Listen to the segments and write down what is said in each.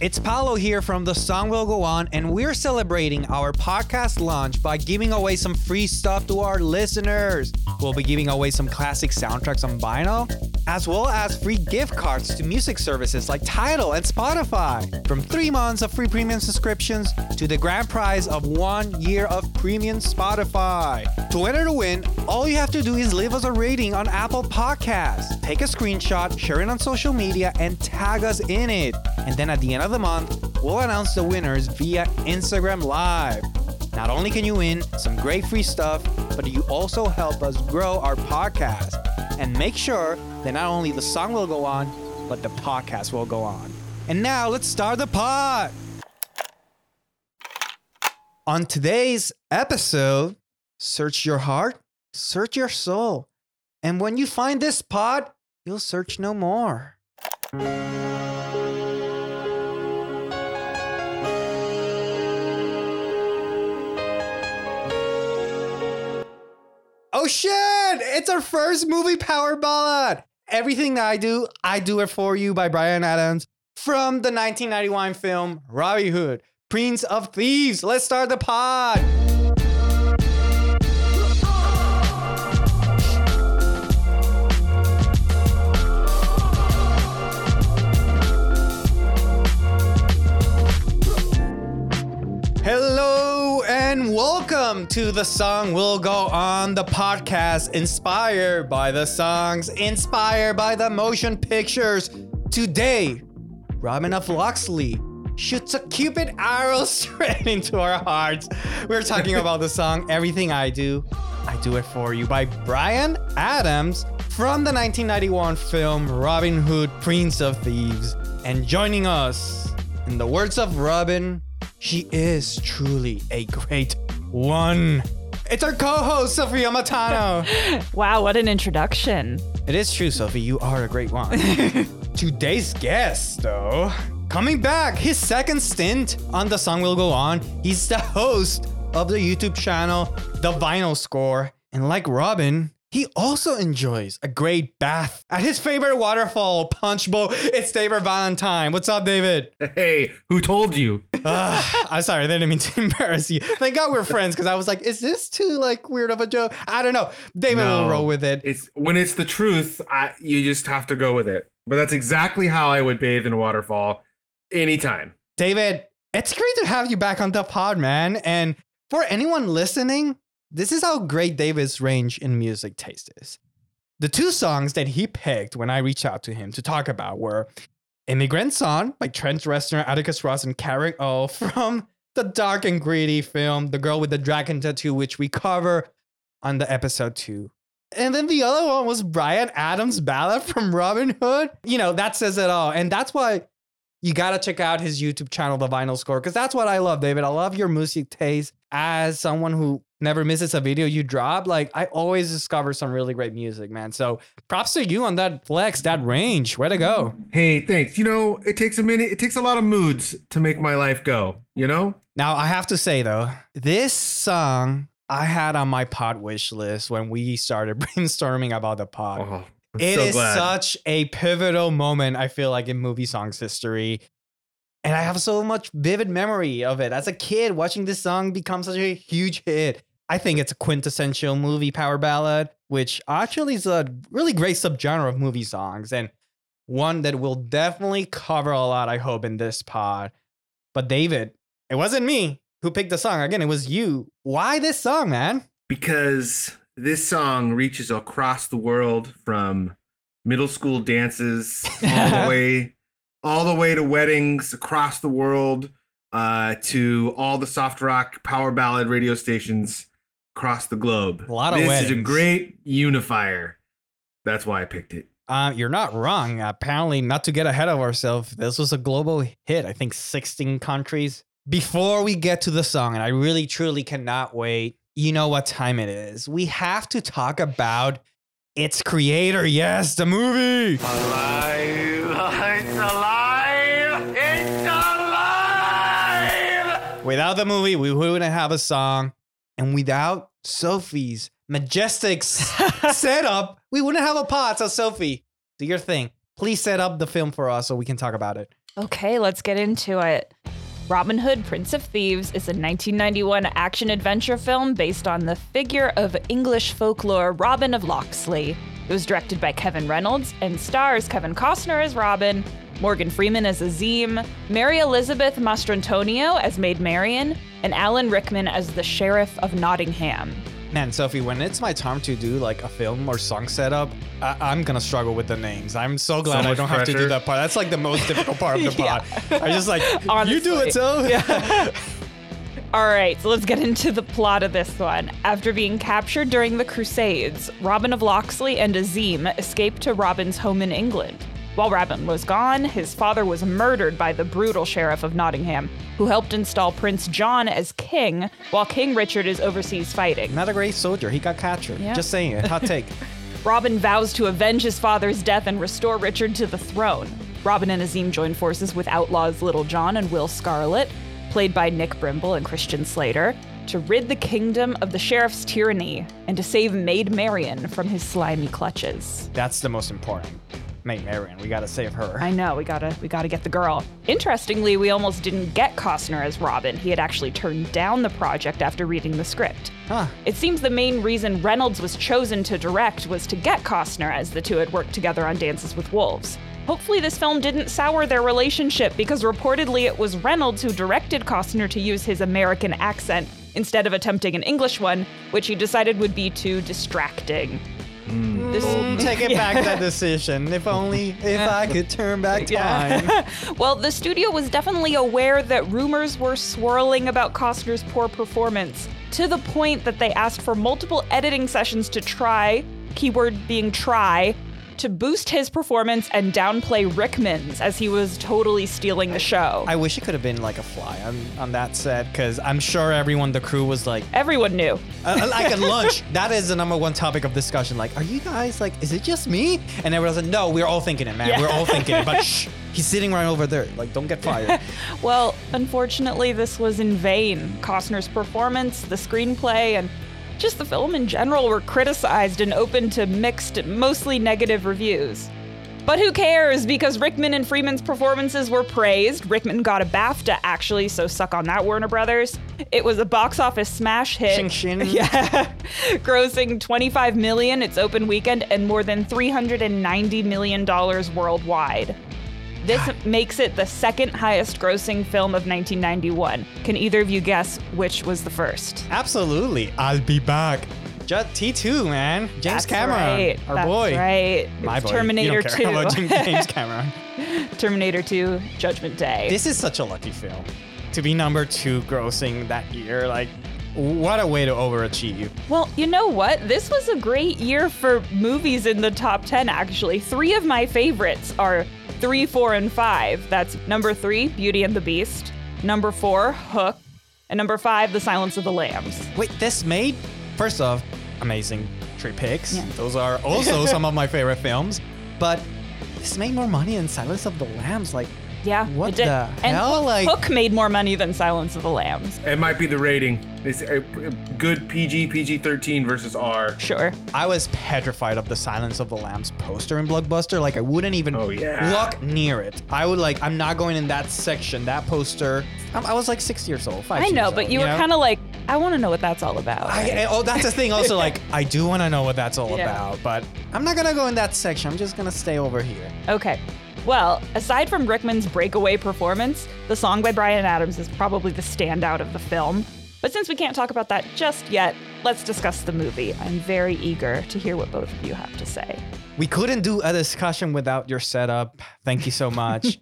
It's Paolo here from The Song Will Go On, and we're celebrating our podcast launch by giving away some free stuff to our listeners. We'll be giving away some classic soundtracks on vinyl, as well as free gift cards to music services like Tidal and Spotify. From three months of free premium subscriptions to the grand prize of one year of premium Spotify. To enter to win, all you have to do is leave us a rating on Apple Podcasts. Take a screenshot, share it on social media, and tag us in it. And then at the end of the month, we'll announce the winners via Instagram Live. Not only can you win some great free stuff, but you also help us grow our podcast and make sure that not only the song will go on, but the podcast will go on. And now let's start the pod. On today's episode, search your heart, search your soul. And when you find this pod, you'll search no more. Oh shit! It's our first movie power ballad. Everything that I do, I do it for you by Bryan Adams from the 1991 film Robin Hood, Prince of Thieves. Let's start the pod. And welcome to the Song Will Go On, the podcast inspired by the songs, inspired by the motion pictures. Today, Robin of Locksley shoots a cupid arrow straight into our hearts. We're talking about the song Everything I Do, I Do It For You by Bryan Adams from the 1991 film Robin Hood, Prince of Thieves. And joining us, in the words of Robin, she is truly a great one. It's our co-host, Sophia Matano. Wow, what an introduction. it is true, Sophie. You are a great one. Today's guest, though, coming back, his second stint on The Song Will Go On. He's the host of the YouTube channel, The Vinyl Score. And like Robin, he also enjoys a great bath at his favorite waterfall, Punch Bowl. It's David Ballantyne. What's up, David? Hey, who told you? Ah, I'm sorry, I didn't mean to embarrass you. Thank God we're friends because I was like, is this too like weird of a joke? I don't know. David will roll with it. It's when it's the truth, I, you just have to go with it. But that's exactly how I would bathe in a waterfall anytime. David, it's great to have you back on the pod, man. And for anyone listening, this is how great David's range in music taste is. The two songs that he picked when I reached out to him to talk about were Immigrant Song by Trent Reznor, Atticus Ross, and Karen O from the dark and gritty film The Girl with the Dragon Tattoo, which we cover on the episode two. And then the other one was Bryan Adams' ballad from Robin Hood. You know, that says it all. And that's why you gotta check out his YouTube channel, The Vinyl Score, because that's what I love, David. I love your music taste. As someone who never misses a video you drop, like I always discover some really great music, man. So props to you on that flex, that range. Way to go. Hey, thanks. You know, it takes a minute. It takes a lot of moods to make my life go. You know? Now I have to say though, this song I had on my pod wish list when we started brainstorming about the pod. Oh, It so is glad. such a pivotal moment, I feel like, in movie songs history. And I have so much vivid memory of it. As a kid, watching this song become such a huge hit. I think it's a quintessential movie power ballad, which actually is a really great subgenre of movie songs and one that we'll definitely cover a lot, I hope, in this pod. But David, it wasn't me who picked the song. Again, it was you. Why this song, man? because this song reaches across the world from middle school dances all the way all the way to weddings across the world uh, to all the soft rock power ballad radio stations across the globe. A lot of this is a great unifier. That's why I picked it. Uh, you're not wrong. Apparently, not to get ahead of ourselves, this was a global hit. I think 16 countries. Before we get to the song, and I really truly cannot wait, you know what time it is. We have to talk about its creator. Yes, the movie. Alive! It's alive! It's alive! Without the movie, we wouldn't have a song. And without Sophie's majestic setup, we wouldn't have a pod. So, Sophie, do your thing. Please set up the film for us so we can talk about it. Okay, let's get into it. Robin Hood, Prince of Thieves is a 1991 action adventure film based on the figure of English folklore Robin of Locksley. It was directed by Kevin Reynolds and stars Kevin Costner as Robin, Morgan Freeman as Azeem, Mary Elizabeth Mastrantonio as Maid Marian, and Alan Rickman as the Sheriff of Nottingham. Man, Sophie, when it's my time to do like a film or song setup, I- I'm gonna struggle with the names. I'm so glad I don't have to do that part. That's like the most difficult part of the Yeah. pod. I just like you do it, Honestly. Yeah. All right, so let's get into the plot of this one. After being captured during the Crusades, Robin of Locksley and Azeem escape to Robin's home in England. While Robin was gone, his father was murdered by the brutal sheriff of Nottingham, who helped install Prince John as king while King Richard is overseas fighting. Not a great soldier. He got captured. Yeah. Just saying it. Hot take. Robin vows to avenge his father's death and restore Richard to the throne. Robin and Azeem join forces with outlaws Little John and Will Scarlet, played by Nick Brimble and Christian Slater, to rid the kingdom of the sheriff's tyranny and to save Maid Marian from his slimy clutches. That's the most important. Maid Marian. We gotta save her. I know, we gotta we gotta get the girl. Interestingly, we almost didn't get Costner as Robin. He had actually turned down the project after reading the script. Huh. It seems the main reason Reynolds was chosen to direct was to get Costner, as the two had worked together on Dances with Wolves. Hopefully, this film didn't sour their relationship because reportedly it was Reynolds who directed Costner to use his American accent instead of attempting an English one, which he decided would be too distracting. Mm. This- Take it back that decision. If only if I could turn back time. Yeah. well, the studio was definitely aware that rumors were swirling about Costner's poor performance to the point that they asked for multiple editing sessions to try, keyword being try, to boost his performance and downplay Rickman's as he was totally stealing the show. I wish it could have been like a fly on, on that set because I'm sure everyone, the crew was like, Everyone knew. uh, like at lunch, that is the number one topic of discussion. Like, are you guys like, is it just me? And everyone's like, no, we're all thinking it, man. Yeah. We're all thinking it. But shh, he's sitting right over there. Like, don't get fired. Well, unfortunately, this was in vain. Costner's performance, the screenplay, and just the film in general were criticized and open to mixed, mostly negative reviews. But who cares? Because Rickman and Freeman's performances were praised. Rickman got a BAFTA, actually, so suck on that, Warner Brothers. It was a box office smash hit. Shing, shing. Yeah. Grossing 25 million its open weekend and more than 390 million dollars worldwide. This makes it the second highest grossing film of 1991. Can either of you guess which was the first? Absolutely. I'll be back. Just T2, man. James That's Cameron. right. Our That's boy. right. My was boy. Terminator you don't care 2. about Jim- James Cameron. Terminator 2, Judgment Day. This is such a lucky film to be number two grossing that year. Like, what a way to overachieve. Well, you know what? This was a great year for movies in the top 10, actually. Three of my favorites are three, four, and five. That's number three, Beauty and the Beast. Number four, Hook. And number five, The Silence of the Lambs. Wait, this made, first off, amazing three picks. Yeah. Those are also some of my favorite films. But this made more money than Silence of the Lambs. Like, Yeah. What it did. the and hell? Hook, Like- Hook made more money than Silence of the Lambs. It might be the rating. It's a a good PG, PG 13 versus R. Sure. I was petrified of the Silence of the Lambs poster in Blockbuster. Like, I wouldn't even Oh, yeah. look near it. I would like, I'm not going in that section, that poster. I, I was like six years old, five I know, years but old, you were kind of like, I want to know what that's all about. I, I- oh, that's the thing. Also, like, I do want to know what that's all Yeah. about, but I'm not gonna go in that section. I'm just gonna stay over here. Okay. Well, aside from Rickman's breakaway performance, the song by Bryan Adams is probably the standout of the film. But since we can't talk about that just yet, let's discuss the movie. I'm very eager to hear what both of you have to say. We couldn't do a discussion without your setup. Thank you so much,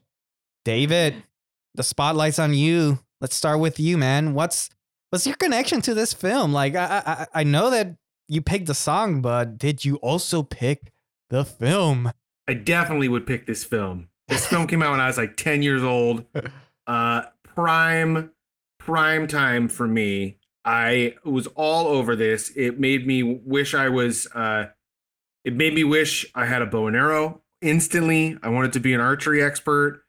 David. The spotlight's on you. Let's start with you, man. What's what's your connection to this film? Like, I I, I know that you picked the song, but did you also pick the film? I definitely would pick this film. This film came out when I was like 10 years old. Uh, prime, prime time for me. I was all over this. It made me wish I was, uh, it made me wish I had a bow and arrow instantly. I wanted to be an archery expert.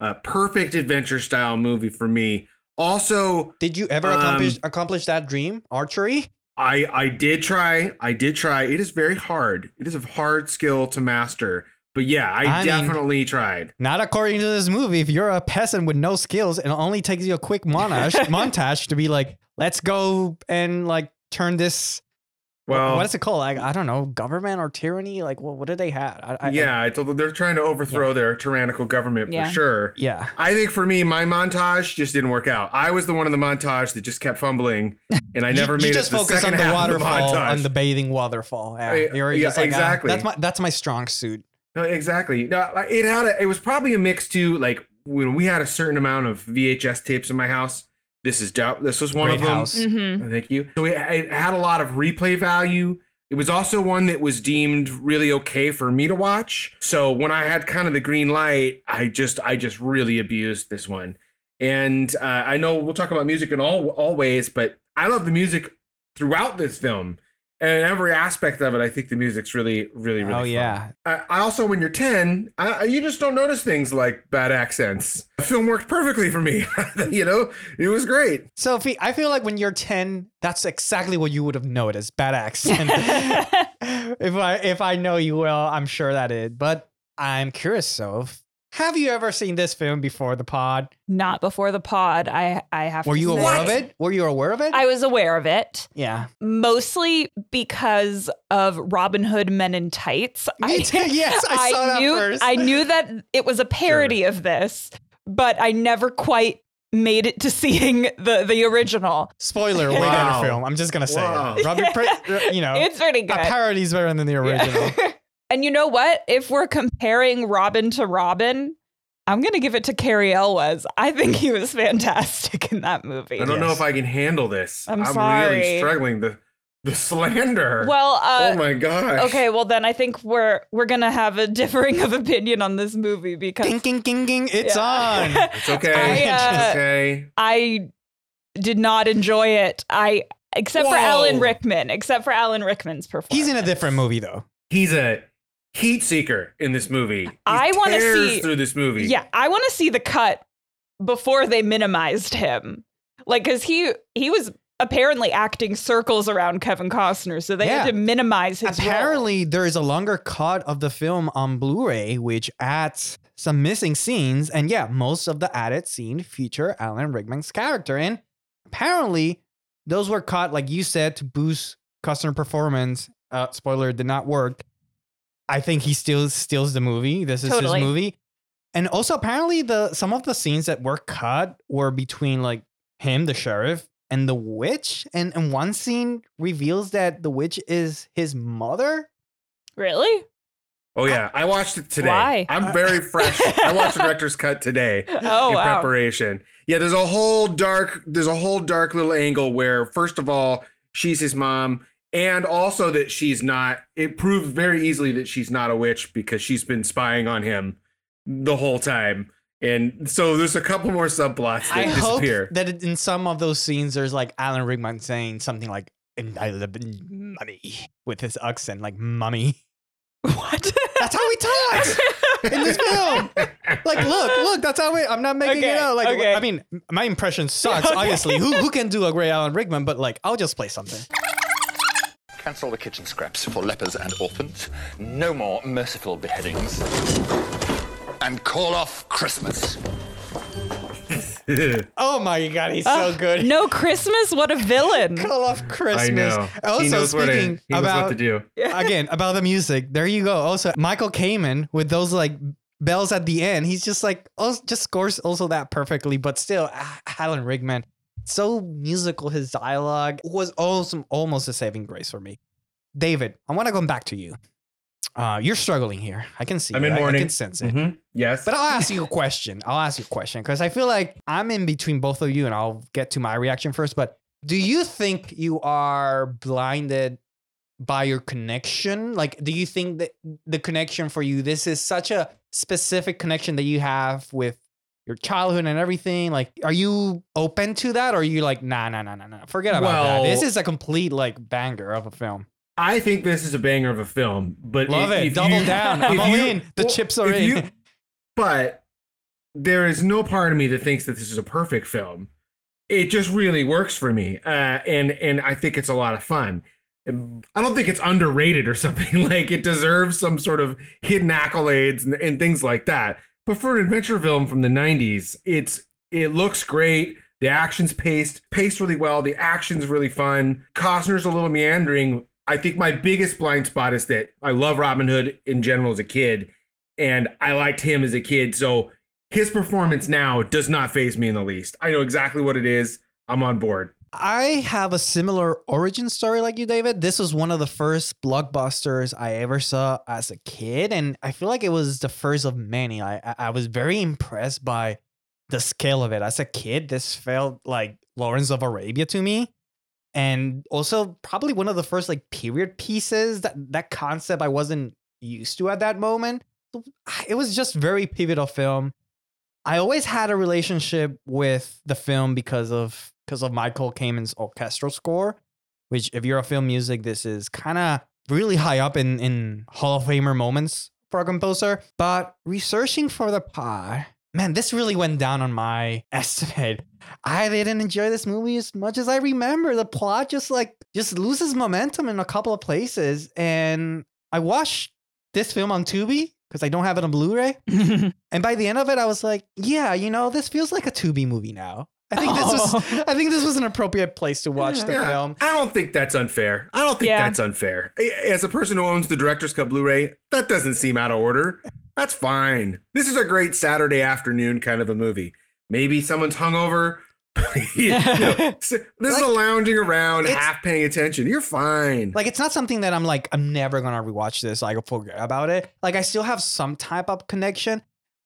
Uh, perfect adventure style movie for me. Also, Did you ever Um, accomplish accomplish that dream, archery? I I did try. I did try. It is very hard. It is a hard skill to master. But yeah, I, I mean- definitely tried. Not according to this movie. If you're a peasant with no skills, it only takes you a quick montage montage to be like, let's go and like turn this. Well, what is it called? Like I don't know, government or tyranny? Like what? What did they have? I, I, yeah, I told them they're trying to overthrow their tyrannical government Yeah. for sure. yeah. I think for me, my montage just didn't work out. I was the one in the montage that just kept fumbling, and I never you, made you it just to the focus on the half waterfall, montage. on the bathing waterfall. Yeah, I- You're yeah, just like, ah, exactly. that's my that's my strong suit. No, exactly. No, it had a, it was probably a mix too. Like when we had a certain amount of VHS tapes in my house. This is doubt. This was one Great of them. house. hmm Thank you. So it, it had a lot of replay value. It was also one that was deemed really okay for me to watch. So when I had kind of the green light, I just I just really abused this one. And uh, I know we'll talk about music in all all ways, but I love the music throughout this film. And in every aspect of it, I think the music's really, really, really. Oh fun. yeah, I, I also, when you're 10, I, you just don't notice things like bad accents. The film worked perfectly for me. you know, it was great. Sophie. I feel like when you're ten, that's exactly what you would have noticed. Bad accent. if I if I know you well, I'm sure that it. But I'm curious, Soph. Have you ever seen this film before the pod? Not before the pod. I I have. Were to you say. aware of it? Were you aware of it? I was aware of it. yeah. mostly because of Robin Hood Men in Tights. Me too. Yes, I saw that knew, first. I knew that it was a parody of this, but I never quite made it to seeing the the original. Spoiler, way Wow. better film. I'm just gonna say Wow. it. Robbie, Pre- you know, It's pretty a parody's better than the original. Yeah. and you know what? If we're comparing Robin to Robin, I'm gonna give it to Cary Elwes. I think he was fantastic in that movie. I don't know if I can handle this. I'm really sorry. struggling. The the slander. Well, uh, oh my gosh. Okay, well then I think we're we're gonna have a differing of opinion on this movie because Ging, ging, ging, ging. It's Yeah. on. It's okay. I, uh, okay. I did not enjoy it. I except for Alan Rickman, except for Alan Rickman's performance. He's in a different movie though. He's a heat seeker in this movie. He I wanna see- through this movie. Yeah, I want to see the cut before they minimized him, like because he he was apparently acting circles around Kevin Costner, so they Yeah. had to minimize his role. Apparently, there is a longer cut of the film on Blu-ray, which adds some missing scenes. And yeah, most of the added scene feature Alan Rickman's character. And apparently, those were cut, like you said, to boost Costner performance. Uh, spoiler, did not work. I think he still steals the movie. This is Totally. his movie. And also, apparently, the some of the scenes that were cut were between like him, the sheriff, and the witch. And, and one scene reveals that the witch is his mother. Really? Oh yeah, I watched it today. Why? I'm very fresh. I watched the director's cut today Oh in wow. preparation. Yeah, there's a whole dark there's a whole dark little angle where first of all, she's his mom and also that she's not it proves very easily that she's not a witch because she's been spying on him the whole time. And so there's a couple more subplots that I hope that in some of those scenes, there's like Alan Rickman saying something like, "And I live in money" with his accent, like "mummy." What? That's how he talks in this film. Like, look, look, that's how we. I'm not making it Okay, out. Like, okay. I mean, my impression sucks. Obviously, who who can do a great Alan Rickman? But like, I'll just play something. Cancel the kitchen scraps for lepers and orphans. No more merciful beheadings. And call off Christmas. Oh my god, he's so good. No Christmas? What a villain. Call off Christmas. I know. Also, he knows what to, speaking he knows about what to do. again about the music. There you go. Also, Michael Kamen with those like bells at the end. He's just like also just scores also that perfectly. But still, ah, Alan Rickman, so musical. His dialogue was also almost a saving grace for me. David, I want to come back to you. Uh, you're struggling here. I can see. I'm it. in I- I, can sense it. Mhm. Yes. But I'll ask you a question. I'll ask you a question because I feel like I'm in between both of you and I'll get to my reaction first. But do you think you are blinded by your connection? Like, do you think that the connection for you, this is such a specific connection that you have with your childhood and everything? Like, are you open to that or are you like, nah, nah, nah, nah, nah, forget about that? This is a complete like banger of a film. I think this is a banger of a film, but Love if- it. if Double you- down. I'm all you- in. The well, chips are in. you- but there is no part of me that thinks that this is a perfect film. It just really works for me, uh, and and I think it's a lot of fun. I don't think it's underrated or something. Like it deserves some sort of hidden accolades and, and things like that. But for an adventure film from the 90s, it's it looks great. The action's paced, paced really well. The action's really fun. Costner's a little meandering. I think my biggest blind spot is that I love Robin Hood in general as a kid, and I liked him as a kid. So his performance now does not phase me in the least. I know exactly what it is. I'm on board. I have a similar origin story like you, David. This was one of the first blockbusters I ever saw as a kid, and I feel like it was the first of many. I I- was very impressed by the scale of it. As a kid, this felt like Lawrence of Arabia to me, and also probably one of the first like period pieces that that concept I wasn't used to at that moment. It was just very pivotal film. I always had a relationship with the film because of because of Michael Kamen's orchestral score, which if you're a film music, this is kind of really high up in in Hall of Famer moments for a composer. But researching for the pod, man, this really went down on my estimate. I didn't enjoy this movie as much as I remember. The plot just like just loses momentum in a couple of places, and I watched this film on Tubi because I don't have it on Blu-ray. And by the end of it, I was like, yeah, you know, this feels like a Tubi movie now. I think this was oh. I think this was an appropriate place to watch the Yeah, film. I don't think that's unfair. I don't think Yeah. that's unfair. As a person who owns the director's cut Blu-ray, that doesn't seem out of order. That's fine. This is a great Saturday afternoon kind of a movie. Maybe someone's hungover. You know, this is a lounging around, half paying attention. You're fine. Like it's not something that I'm like, I'm never gonna rewatch this. Like I'll forget about it. Like I still have some type of connection.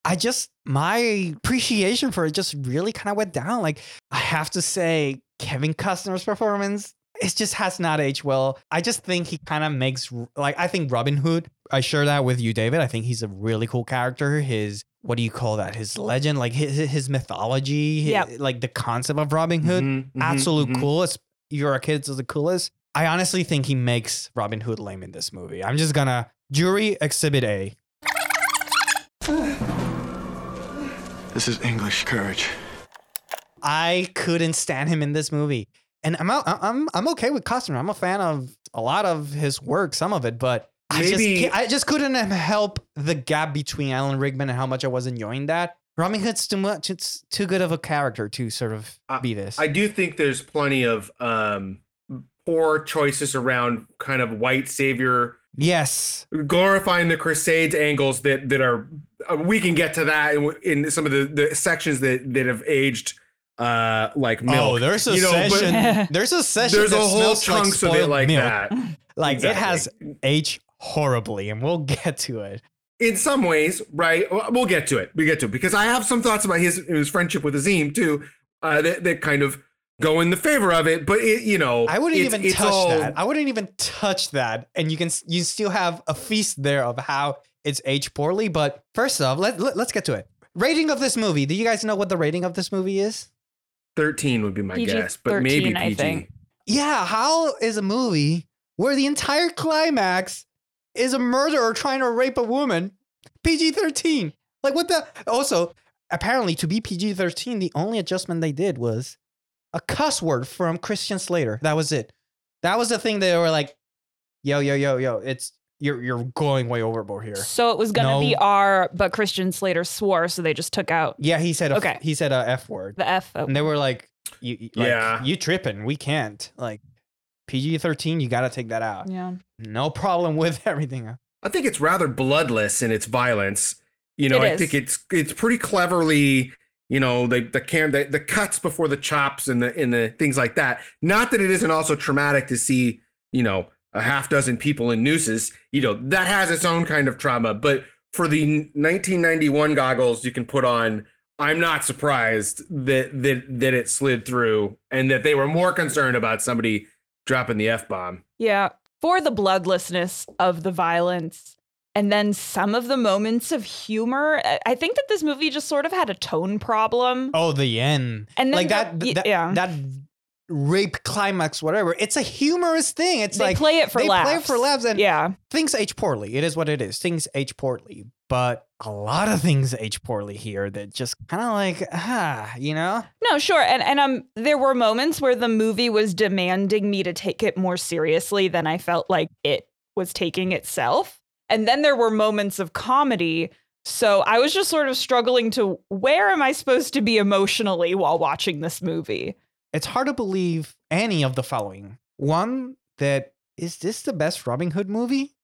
I just my appreciation for it just really kind of went down. Like I have to say, Kevin Costner's performance, it just has not aged well. I just think he kind of makes like I think Robin Hood. I share that with you, David. I think he's a really cool character. His what do you call that? His legend, like his his mythology, his- Yep. like the concept of Robin Hood Mhm, mhm, absolute mhm. coolest. You're a kid, it's the coolest. I honestly think he makes Robin Hood lame in this movie. I'm just gonna jury exhibit A. This is English courage. I couldn't stand him in this movie, and I'm out, I'm I'm okay with Costner. I'm a fan of a lot of his work, some of it, but I just I just couldn't help the gap between Alan Rickman and how much I was enjoying that. Robin Hood's too much. It's too good of a character to sort of be this. I do think there's plenty of um, poor choices around kind of white savior yes, glorifying the crusades angles that that are we can get to that in, in some of the, the sections that that have aged uh like milk. Oh, there's a You know, session. there's a session. there's that a whole smells chunks of it like milk. that. Like it has Exactly. aged horribly, and we'll get to it. in some ways, right? Well, We'll get to it. We get to it because I have some thoughts about his his friendship with Azeem too, uh, that that kind of go in the favor of it. But it, you know, I wouldn't it's- even it's touch all- that. I wouldn't even touch that, and you can you still have a feast there of how it's aged poorly. But first off, let, let us get to it. Rating of this movie. Do you guys know what the rating of this movie is? Thirteen would be my PG guess, but maybe 13, I PG. think. Yeah, how is a movie where the entire climax is a murderer trying to rape a woman PG 13? Like, what the? Also, apparently, to be PG 13, the only adjustment they did was a cuss word from Christian Slater. That was it. That was the thing they were like, yo, yo, yo, yo, it's, you're, you're going way overboard here. So it was gonna be No. R, but Christian Slater swore, so they just took out Yeah, he said, a, Okay. he said a F word. the F. And they were like, you, you- like, Yeah. you tripping. We can't. Like, PG 13, you got to take that out. yeah. No problem with everything. I think it's rather bloodless in its violence. You know, It I is. think it's it's pretty cleverly, you know, the the cam the, the cuts before the chops and the and the things like that. Not that it isn't also traumatic to see, you know, a half dozen people in nooses. You know, that has its own kind of trauma. But for the 1991 goggles you can put on, I'm not surprised that that that it slid through and that they were more concerned about somebody dropping the f bomb. Yeah. For the bloodlessness of the violence and then some of the moments of humor, I- I think that this movie just sort of had a tone problem. Oh, the end. And then like the- that, y- that, yeah. that rape climax, whatever. It's a humorous thing. It's they like play it for they laughs. play it for laughs, and yeah, things age poorly. It is what it is. Things age poorly, but a lot of things age poorly here that just kind of like ah, you know. no, sure, and and um, there were moments where the movie was demanding me to take it more seriously than I felt like it was taking itself, and then there were moments of comedy. So I was just sort of struggling to where am I supposed to be emotionally while watching this movie? It's hard to believe any of the following. One that is this the best Robin Hood movie?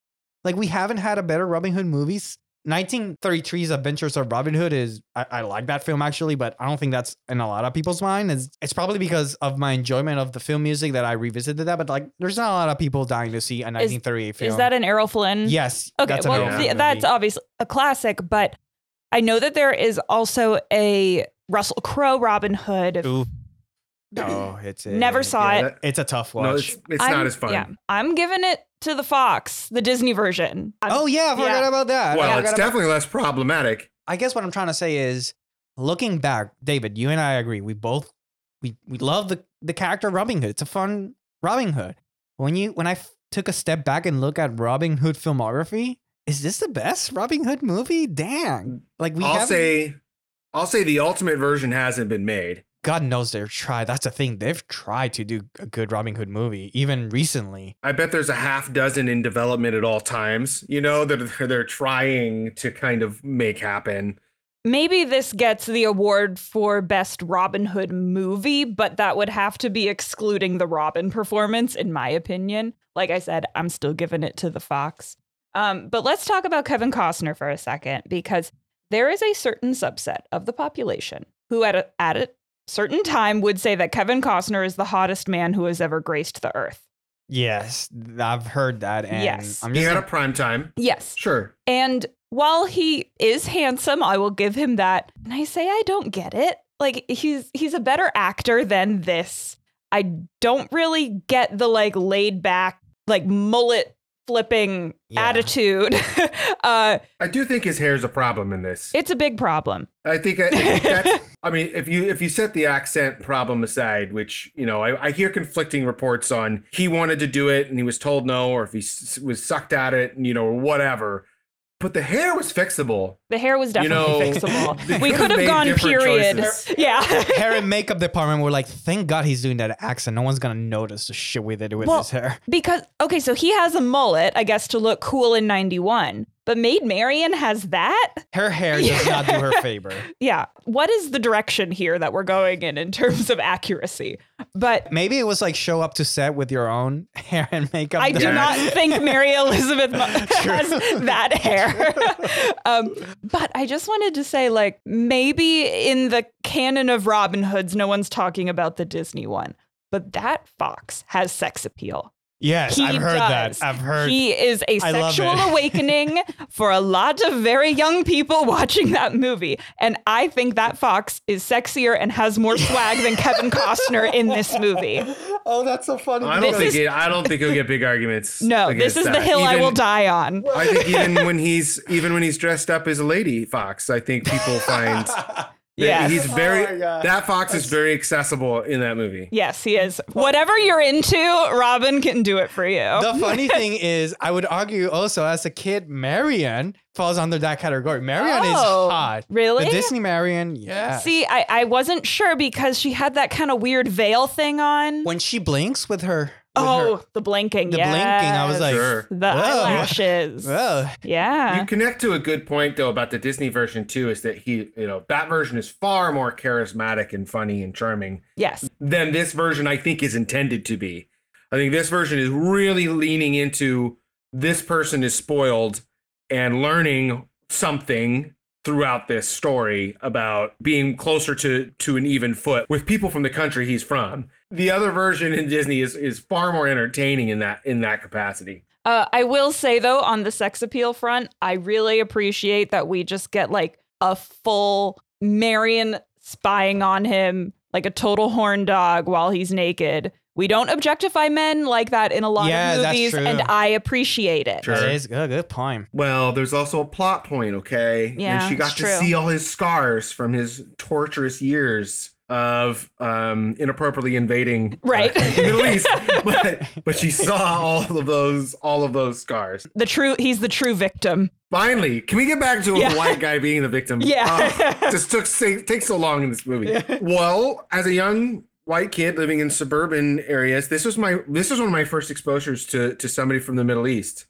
Like we haven't had a better Robin Hood movies. 1933's Adventures of Robin Hood is I, I like that film actually, but I don't think that's in a lot of people's mind. It's, it's probably because of my enjoyment of the film music that I revisited that. But like, there's not a lot of people dying to see a 1938 film. Is that an Errol Flynn? yes? Okay, that's well, Errol the- Flynn that's obviously a classic, but I know that there is also a Russell Crowe Robin Hood. Ooh. No, oh, it's Never saw Yeah, it. that- It's a tough watch. no, it's, it's not as fun. Yeah, I'm giving it to the Fox, the Disney version. I'm- oh yeah, I forgot Yeah. about that. Well, forgot it's about- definitely less problematic. I guess what I'm trying to say is, looking back, David, you and I agree. We both we we love the the character Robin Hood. It's a fun Robin Hood. When you when I f- took a step back and look at Robin Hood filmography, is this the best Robin Hood movie? Dang! Like we I'll have say, I'll say the ultimate version hasn't been made. God knows they've tried. That's the thing. They've tried to do a good Robin Hood movie, even recently. I bet there's a half dozen in development at all times. You know that they're, they're trying to kind of make happen. Maybe this gets the award for best Robin Hood movie, but that would have to be excluding the Robin performance, in my opinion. Like I said, I'm still giving it to the Fox. Um, but let's talk about Kevin Costner for a second, because there is a certain subset of the population who, at a, at a certain time, would say that Kevin Costner is the hottest man who has ever graced the earth. Yes, I've heard that. And Yes. I'm He had a prime time. Yes. Sure. And while he is handsome, I will give him that. And I say I don't get it. Like he's he's a better actor than this. I don't really get the like laid back, like mullet flipping Yeah. attitude. uh I do think his hair is a problem in this. it's a big problem. I think, I think that's. I mean, if you if you set the accent problem aside, which you know, I, I hear conflicting reports on he wanted to do it and he was told no, or if he s- was sucked at it, and you know, or whatever. But the hair was fixable. The hair was You definitely know, fixable. We could've could have made gone period. choices. Yeah. hair and makeup department were like, thank God he's doing that accent. No one's gonna notice the shit we did with Well, his hair. Because okay, so he has a mullet, I guess, to look cool in '91. But Maid Marian has that. Her hair does not do her favor. Yeah. What is the direction here that we're going in in terms of accuracy? But Maybe it was like show up to set with your own hair and makeup. I do not think Mary Elizabeth has that hair. um, but I just wanted to say, like, maybe in the canon of Robin Hoods, no one's talking about the Disney one, but that fox has sex appeal. Yes, He I've heard does. that. I've heard. He is a I sexual awakening for a lot of very young people watching that movie. And I think that fox is sexier and has more swag than Kevin Costner in this movie. oh, that's so funny. I don't think is- it, I don't think he'll get big arguments. No, this is the that. hill I will die on. I think even when he's even when he's dressed up as a lady fox, I think people find that Yes. he's oh very Oh that fox is very accessible in that movie. Yes, he is. Whatever you're into, Robin can do it for you. the funny thing is, I would argue also as a kid, Marion falls under that category. Marion Oh, is hot. really? The Disney Marion, yeah. See, I, I wasn't sure because she had that kind of weird veil thing on. when she blinks with her. With oh, her- the blinking. the blinking, I was like, Sure. the Whoa. eyelashes. well, Yeah. You connect to a good point though about the Disney version too, is that he, you know, that version is far more charismatic and funny and charming yes. than this version I think is intended to be. I think this version is really leaning into this person is spoiled and learning something throughout this story about being closer to to an even foot with people from the country he's from. The other version in Disney is is far more entertaining in that in that capacity. Uh, I will say though, on the sex appeal front, I really appreciate that we just get like a full Marion spying on him, like a total horn dog while he's naked. We don't objectify men like that in a lot Yeah, of that's movies, true. and I appreciate it. Sure. that is good. Good point. Well, there's also a plot point, okay? Yeah, and she got to true. see all his scars from his torturous years of um, inappropriately invading uh, Right. the Middle East, but but she saw all of those all of those scars. The true he's the true victim. Finally, can we get back to a white guy being the victim? Yeah. Oh, just took takes so long in this movie. Well, as a young white kid living in suburban areas, this was my this was one of my first exposures to to somebody from the Middle East,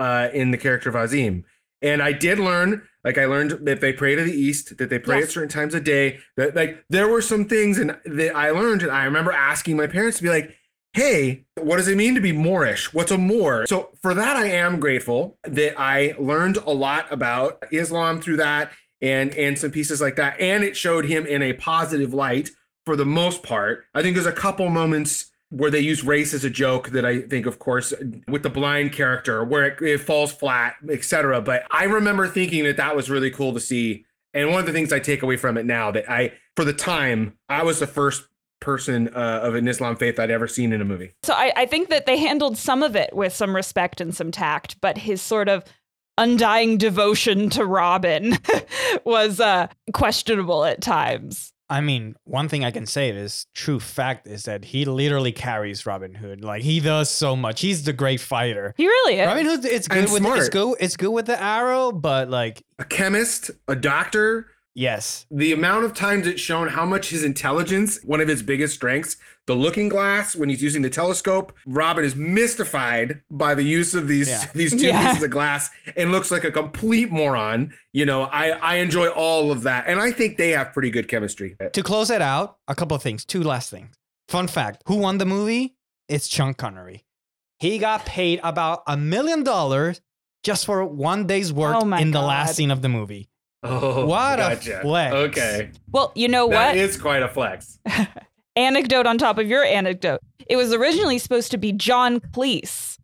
uh, in the character of Azeem. And I did learn, like I learned that they pray to the east, that they pray Yes. at certain times of day. That like there were some things and that I learned, and I remember asking my parents to be like, hey, what does it mean to be Moorish? What's a Moor? So for that, I am grateful that I learned a lot about Islam through that and and some pieces like that. And it showed him in a positive light for the most part. I think there's a couple moments where they use race as a joke that I think, of course, with the blind character where it, it falls flat, etc. But I remember thinking that that was really cool to see. And one of the things I take away from it now that I, for the time, I was the first person uh, of an Islam faith I'd ever seen in a movie. So I, I think that they handled some of it with some respect and some tact, but his sort of undying devotion to Robin was uh, questionable at times. I mean, one thing I can say is true fact is that he literally carries Robin Hood. Like he does so much. He's the great fighter. He really is. Robin Hood, it's good And with it's good. It's good with the arrow, but like A chemist, a doctor, yes, the amount of times it's shown how much his intelligence, one of his biggest strengths, the looking glass when he's using the telescope, Robin is mystified by the use of these Yeah. these two Yeah. pieces of glass and looks like a complete moron. You know, I I enjoy all of that, and I think they have pretty good chemistry. To close it out, a couple of things. Two last things. Fun fact: Who won the movie? It's Sean Connery. He got paid about a million dollars just for one day's work Oh my in the God. last scene of the movie. Oh, What a flex. Okay, well, you know that what? is quite a flex. anecdote on top of your anecdote. It was originally supposed to be John Cleese,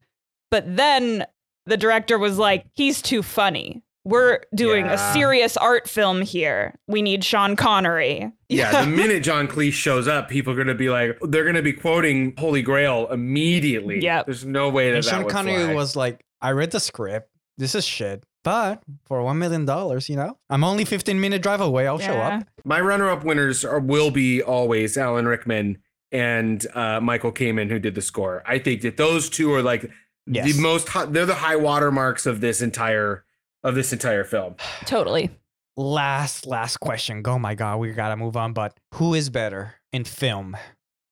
but then the director was like, he's too funny. We're doing Yeah. a serious art film here. We need Sean Connery. Yeah, the minute John Cleese shows up, people are going to be like, they're going to be quoting Holy Grail immediately. Yeah. There's no way that And that Sean would Connery fly. was like, I read the script. This is shit. But for one million dollars, you know, I'm only 15 minute drive away. I'll show up. My runner-up winners are will be always Alan Rickman and uh, Michael Kamen, who did the score. I think that those two are like Yes. the most. hi- They're the high watermarks of this entire of this entire film. Totally. Last, last question. Oh my God, we gotta move on. But who is better in film,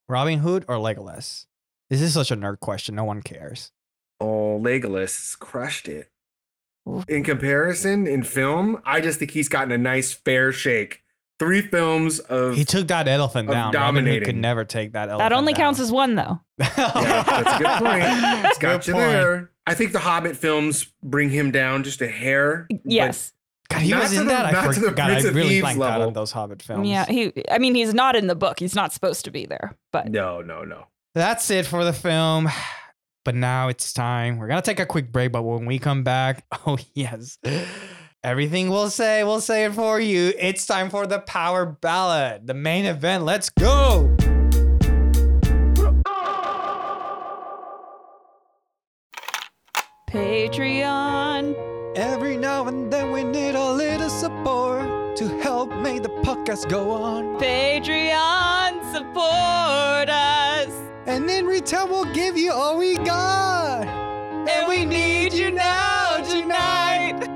Robin Hood or Legolas? This is such a nerd question. No one cares. Oh, Legolas crushed it. Oof. In comparison, in film, I just think he's gotten a nice fair shake. Three films of He took that elephant of down. Robin Hood could never take that elephant That only down. counts as one, though. Yeah, that's a good point. It's got Good you point. there. I think the Hobbit films bring him down just a hair. Yes. God, he Not was to in the- that. I not to the forgot. I Prince of really Thieves blanked out level. on those Hobbit films. Yeah. He. I mean, he's not in the book. He's not supposed to be there. But No, no, no. That's it for the film. But now it's time. We're gonna take a quick break, but when we come back, oh yes. Everything we'll say, we'll say it for you. It's time for the power ballad, the main event. Let's go. Patreon. Every now and then we need a little support to help make the podcast go on. Patreon. Support us. And in return, we'll give you all we got. And we need you now tonight.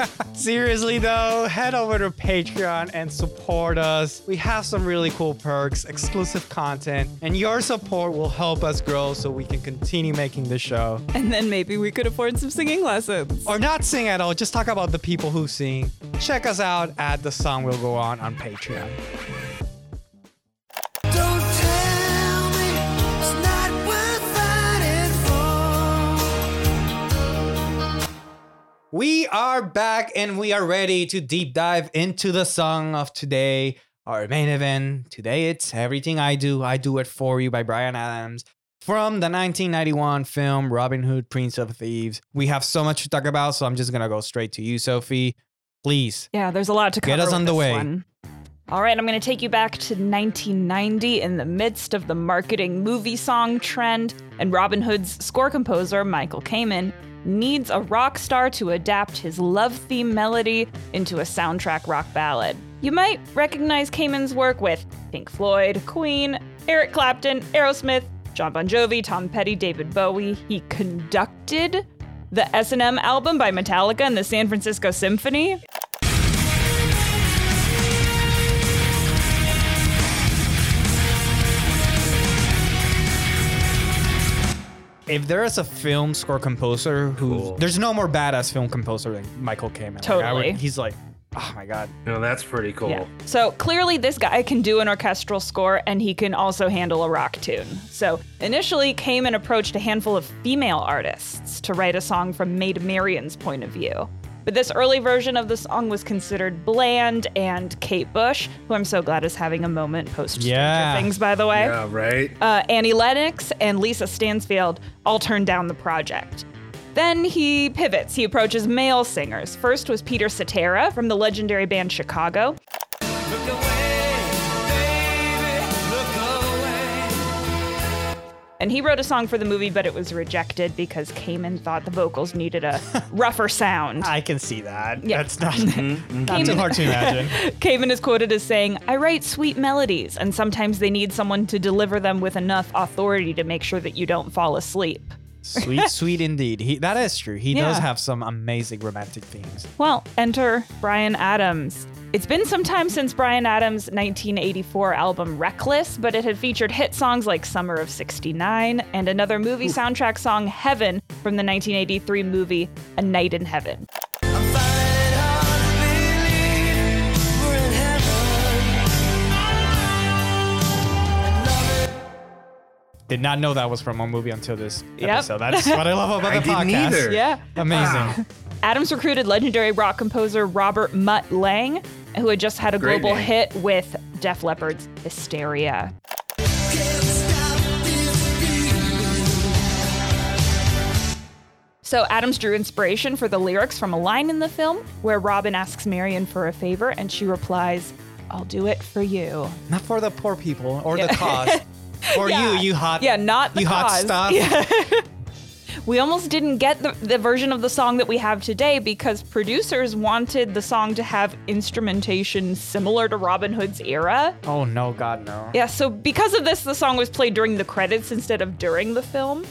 Seriously though, head over to Patreon and support us. We have some really cool perks, exclusive content, and your support will help us grow so we can continue making the show. And then maybe we could afford some singing lessons. Or not sing at all, just talk about the people who sing. Check us out at The Song Will Go On on Patreon. We are back and we are ready to deep dive into the song of today, our main event. Today it's Everything I Do, I Do It For You by Bryan Adams from the 1991 film Robin Hood, Prince of Thieves. We have so much to talk about, so I'm just gonna go straight to you, Sophie. Please. Yeah, there's a lot to cover. Get us on the way. one. All right, I'm going to take you back to 1990 in the midst of the marketing movie song trend, and Robin Hood's score composer, Michael Kamen, needs a rock star to adapt his love theme melody into a soundtrack rock ballad. You might recognize Kamen's work with Pink Floyd, Queen, Eric Clapton, Aerosmith, Jon Bon Jovi, Tom Petty, David Bowie. He conducted the S&M album by Metallica and the San Francisco Symphony. If there is a film score composer who Cool. there's no more badass film composer than Michael Kamen. Like, I would- Totally. he's like, oh my god. No, that's pretty cool. Yeah. So clearly, this guy can do an orchestral score and he can also handle a rock tune. So initially, Kamen approached a handful of female artists to write a song from Maid Marian's point of view. But this early version of the song was considered bland, and Kate Bush, who I'm so glad is having a moment post Stranger Yeah. Things, by the way, Yeah, right. uh, Annie Lennox and Lisa Stansfield all turned down the project. Then he pivots. He approaches male singers. First was Peter Cetera from the legendary band Chicago. And he wrote a song for the movie, but it was rejected because Kamen thought the vocals needed a rougher sound. I can see that. Yeah. That's not, Mm-hmm, not too hard to imagine. Kamen is quoted as saying, I write sweet melodies, and sometimes they need someone to deliver them with enough authority to make sure that you don't fall asleep. Sweet, sweet indeed. He that is true. He does have some amazing romantic themes. Well, enter Bryan Adams. It's been some time since Bryan Adams' 1984 album Reckless, but it had featured hit songs like Summer of 69 and another movie soundtrack song Heaven from the 1983 movie A Night in Heaven. Did not know that was from a movie until this Yep. episode. That's what I love about I the didn't podcast. either. Yeah. Amazing. Adams recruited legendary rock composer Robert Mutt Lange, who had just had a Great global name. hit with Def Leppard's Hysteria. Can't stop this feeling. So Adams drew inspiration for the lyrics from a line in the film where Robin asks Marion for a favor and she replies, I'll do it for you. Not for the poor people or the cause. For Yeah. you, you hot. Yeah, not the you hot cause. stuff. Yeah. We almost didn't get the, the version of the song that we have today because producers wanted the song to have instrumentation similar to Robin Hood's era. Oh no, God no. Yeah, so because of this, the song was played during the credits instead of during the film.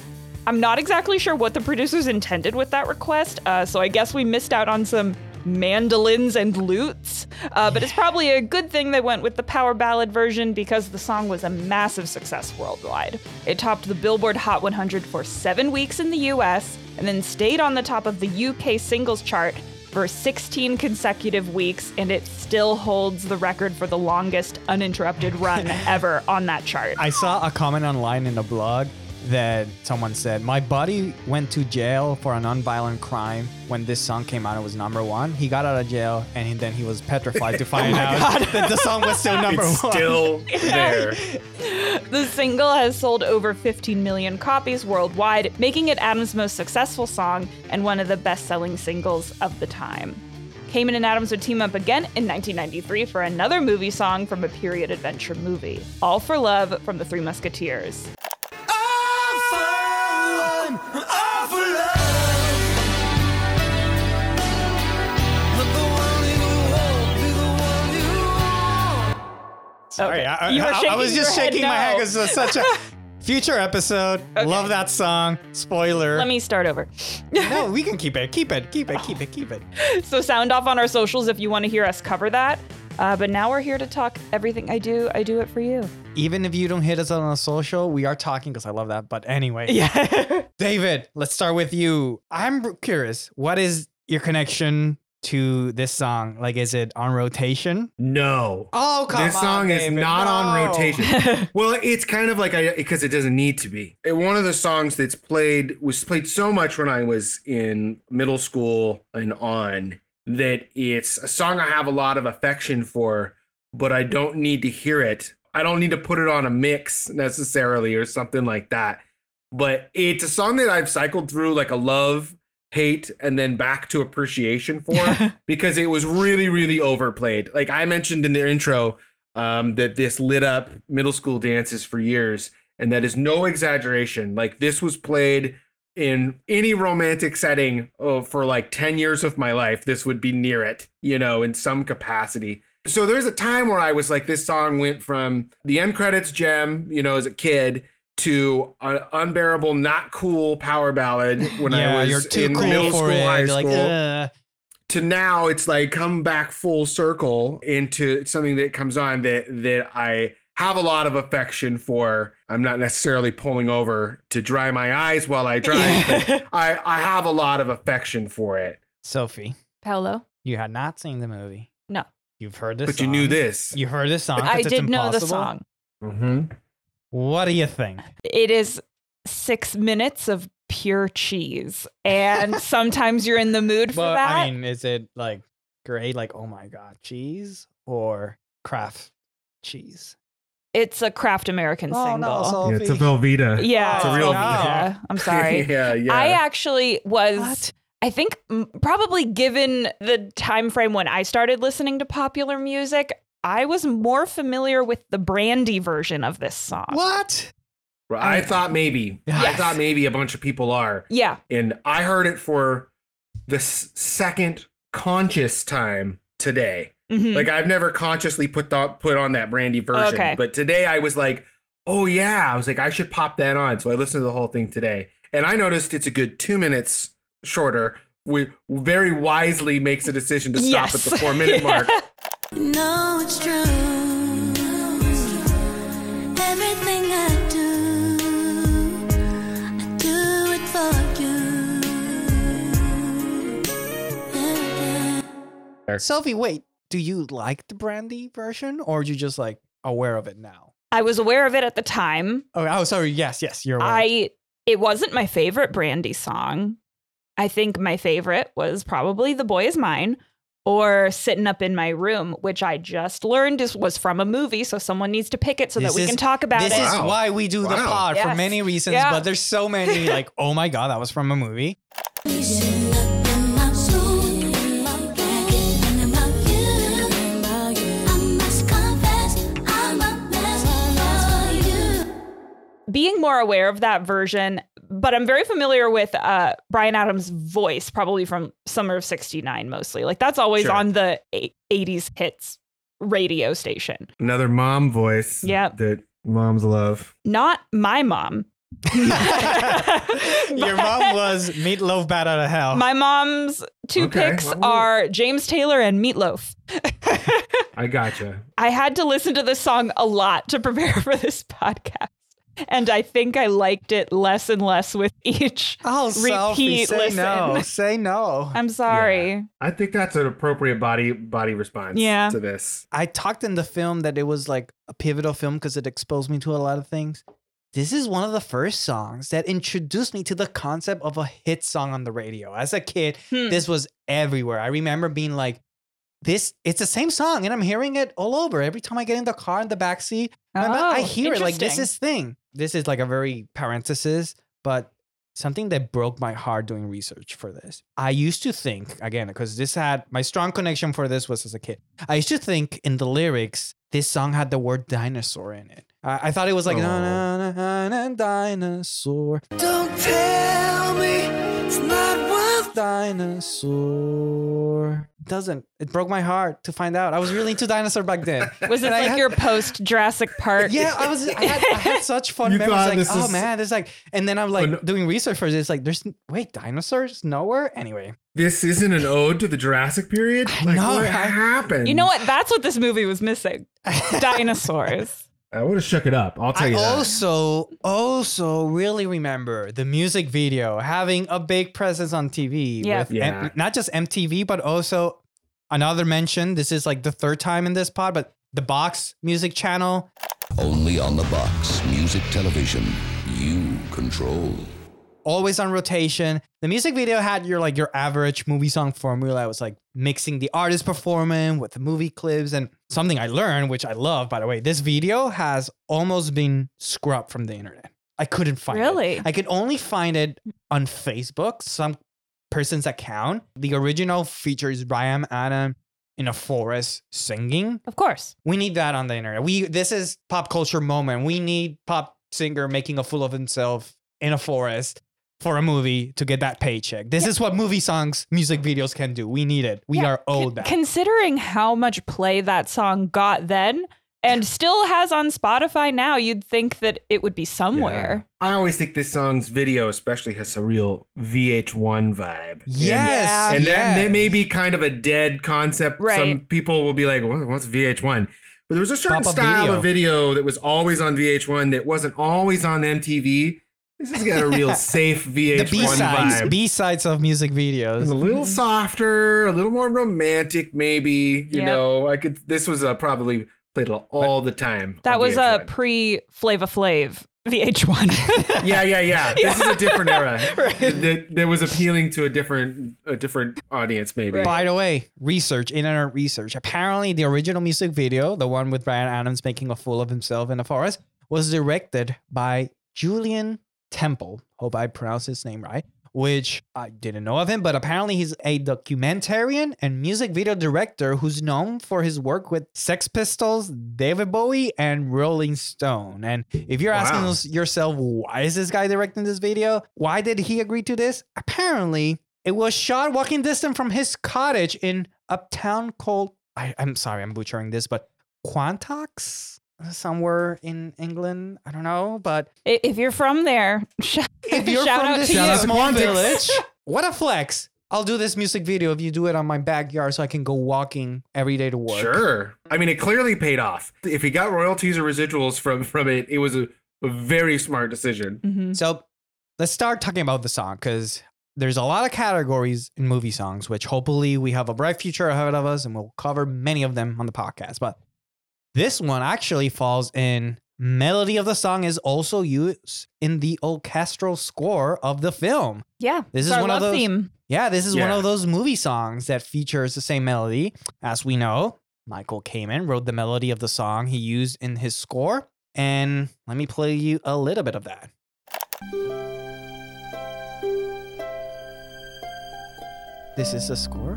I'm not exactly sure what the producers intended with that request, uh, so I guess we missed out on some mandolins and lutes. Uh, but it's probably a good thing they went with the power ballad version because the song was a massive success worldwide. It topped the Billboard Hot 100 for seven weeks in the US and then stayed on the top of the UK singles chart for 16 consecutive weeks, and it still holds the record for the longest uninterrupted run ever on that chart. I saw a comment online in a blog that someone said, My buddy went to jail for a nonviolent crime when this song came out. It was number one. He got out of jail and he, then he was petrified to find oh out that the song was still number It's one. still there. The single has sold over 15 million copies worldwide, making it Adams' most successful song and one of the best selling singles of the time. Kamen and Adams would team up again in 1993 for another movie song from a period adventure movie, All for Love from the Three Musketeers. The one you want. Sorry, I, I- I- I was just your head shaking my head because it's such a future episode. Love that song. Spoiler. Let me start over. no, we can keep it. Keep it. Keep it. Keep it. Keep it. So sound off on our socials if you want to hear us cover that. Uh, but now we're here to talk everything I do. I do it for you. Even if you don't hit us on a social, we are talking because I love that. But anyway, Yeah. David, let's start with you. I'm curious. What is your connection to this song? Like, is it on rotation? No. Oh, come this song is not on rotation. well, it's kind of like I because it doesn't need to be. It- one of the songs that's played was played so much when I was in middle school and on that it's a song I have a lot of affection for, but I don't need to hear it. I don't need to put it on a mix necessarily or something like that. But it's a song that I've cycled through like a love, hate, and then back to appreciation for because it was really, really overplayed. Like I mentioned in the intro, um, that this lit up middle school dances for years, and that is no exaggeration. Like this was played in any romantic setting oh, for like 10 years of my life. This would be near it, you know, in some capacity. So there's a time where I was like, this song went from the end credits gem, you know, as a kid, to an unbearable, not cool power ballad when yeah, I was in cool middle school, it. high You're school. like, to now, it's like come back full circle into something that comes on that that I have a lot of affection for. I'm not necessarily pulling over to dry my eyes while I drive, but I I have a lot of affection for it. Sophie, Paolo? you had not seen the movie. No. You've heard this But you knew song. this. You heard this song. 'cause I it's did know the impossible. song. Mm-hmm. What do you think? It is six minutes of pure cheese. And sometimes you're in the mood for But that. I mean, is it like great, like oh my god, cheese or Kraft cheese? It's a Kraft American Oh, no, single. Yeah, it's a Velveeta. yeah, oh, It's a it's real- Velveeta. I'm sorry. yeah, yeah. I actually was What? I think probably given the time frame when I started listening to popular music, I was more familiar with the Brandy version of this song. What? I thought maybe. I thought maybe a bunch of people are. Yeah. And I heard it for the second conscious time today. Mhm. Like I've never consciously put the, put on that Brandy version, Okay. but today I was like, "Oh yeah!" I was like, "I should pop that on." So I listened to the whole thing today, and I noticed it's a good two minutes shorter. We very wisely makes a decision to stop at the four minute mark. No, it's true. Everything I do, I do it for you. Yeah, yeah. Sophie, wait. Do you like the Brandy version, or are you just like aware of it now? I was aware of it at the time. Oh, oh, sorry. Yes, yes, you're aware. I it wasn't my favorite Brandy song. I think my favorite was probably "The Boy Is Mine" or "Sitting Up in My Room," which I just learned is, was from a movie. So someone needs to pick it so This that we is- can talk about it. this is Wow. why we do the Wow. pod for many reasons, Yeah. but there's so many like, oh my god, that was from a movie. being more aware of that version, but I'm very familiar with uh, Bryan Adams' voice, probably from Summer of '69, mostly. Like that's always Sure. on the eight- '80s hits radio station. Another mom voice. Yep. That moms love. Not my mom. Your mom was Meatloaf Bat Out of Hell. My mom's two Okay, picks well, are James Taylor and Meatloaf. I gotcha. I had to listen to this song a lot to prepare for this podcast. And I think I liked it less and less with each oh, Sophie, repeat say listen. no. Say no. I'm sorry. I think that's an appropriate body body response Yeah. to this. I talked in the film that it was like a pivotal film because it exposed me to a lot of things. This is one of the first songs that introduced me to the concept of a hit song on the radio. As a kid, Hmm. this was everywhere. I remember being like, this, it's the same song, and I'm hearing it all over. Every time I get in the car in the back seat, I'm- I Oh, hear it like this is thing. This is like a very parenthesis, but something that broke my heart doing research for this. I used to think again because this had my strong connection for this was as a kid. I used to think in the lyrics this song had the word dinosaur in it. I, I thought it was like Oh. na, na, na, na, dinosaur, Don't tell me it's not worth dinosaur. Doesn't it broke my heart to find out? I was really into dinosaur back then. Was it like had- your post Jurassic Park? Yeah, I was. I had, I had such fun You memories. Like, this oh is- man, it's like, and then I'm like Oh, no. doing research for this. Like, there's wait, dinosaurs nowhere. Anyway, This isn't an ode to the Jurassic period. Like know, what I- happened? You know what? That's what this movie was missing. Dinosaurs. I would have shook it up. I'll tell I you that. also also really remember the music video having a big presence on TV. Yeah. with Yeah. M- not just MTV, but also another mention. This is like the third time in this pod, but the Box Music Channel. Only on the box. Music television. You control. always on rotation. The music video had your like your average movie song formula. It was like mixing the artist performing with the movie clips and something I learned, which I love, by the way. This video has almost been scrubbed from the internet. I couldn't find it. Really? I could only find it on Facebook, some person's account. The original features Bryan Adam in a forest singing. Of course. We need that on the internet. We this is pop culture moment. We need pop singer making a fool of himself in a forest for a movie to get that paycheck. This is what movie songs, music videos can do. We need it. We Yeah, are owed that. Considering how much play that song got then and still has on Spotify now, you'd think that it would be somewhere. I always think this song's video, especially, has a real VH1 vibe. yes. And, and that, yes. that may be kind of a dead concept. Some Right. people will be like, what, what's VH1? But there was a certain Pop-up style video. of video that was always on VH1 that wasn't always on MTV. This has got a real safe the VH1 B sides, vibe. B sides of music It's a little softer, a little more romantic, maybe. You Yep. know, I could. This was uh, probably played all the time. That was a VH1. pre Flava Flav VH1. yeah, yeah, yeah. This is a different era. Right. That, that was appealing to a different, a different audience, maybe. By the way, research, internet research. Apparently, the original music video, the one with Bryan Adams making a fool of himself in the forest, was directed by Julien Temple. Hope I pronounced his name right. Which I didn't know of him, but apparently he's a documentarian and music video director who's known for his work with Sex Pistols, David Bowie, and Rolling Stone. And if you're asking Wow. us- yourself, why is this guy directing this video? Why did he agree to this? Apparently, it was shot walking distance from his cottage in a town called, I, I'm sorry, I'm butchering this, but Quantox? Somewhere in England. I don't know. But if you're from there, sh- if you're shout from out this to you. small village, what a flex. I'll do this music video if you do it on my backyard so I can go walking every day to work. Sure. I mean, it clearly paid off. If he got royalties or residuals from from it, it was a, a very smart decision. Mhm. So let's start talking about the song because there's a lot of categories in movie songs, which hopefully we have a bright future ahead of us and we'll cover many of them on the podcast. But this one actually falls in melody of the song is also used in the orchestral score of the film. Yeah, This is our one of those- theme. Yeah, this is one of those movie songs that features the same melody. As we know, Michael Kamen wrote the melody of the song he used in his score. And let me play you a little bit of that. This is the score.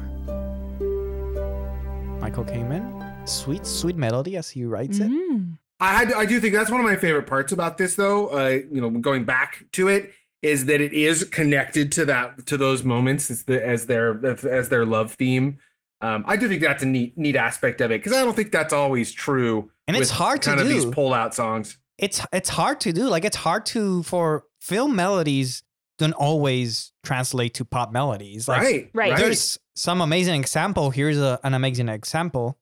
Michael Kamen. Sweet, sweet melody as he writes it. Mhm. I I do think that's one of my favorite parts about this, though. Uh, you know, going back to it, is that it is connected to that to those moments as the as their as their love theme. Um, I do think that's a neat neat aspect of it because I don't think that's always true. And it's hard to kind of these do. pull out songs. it's it's hard to do. Like it's hard to for film melodies don't always translate to pop melodies. Like right, right. there's some amazing example. Here's a, an amazing example.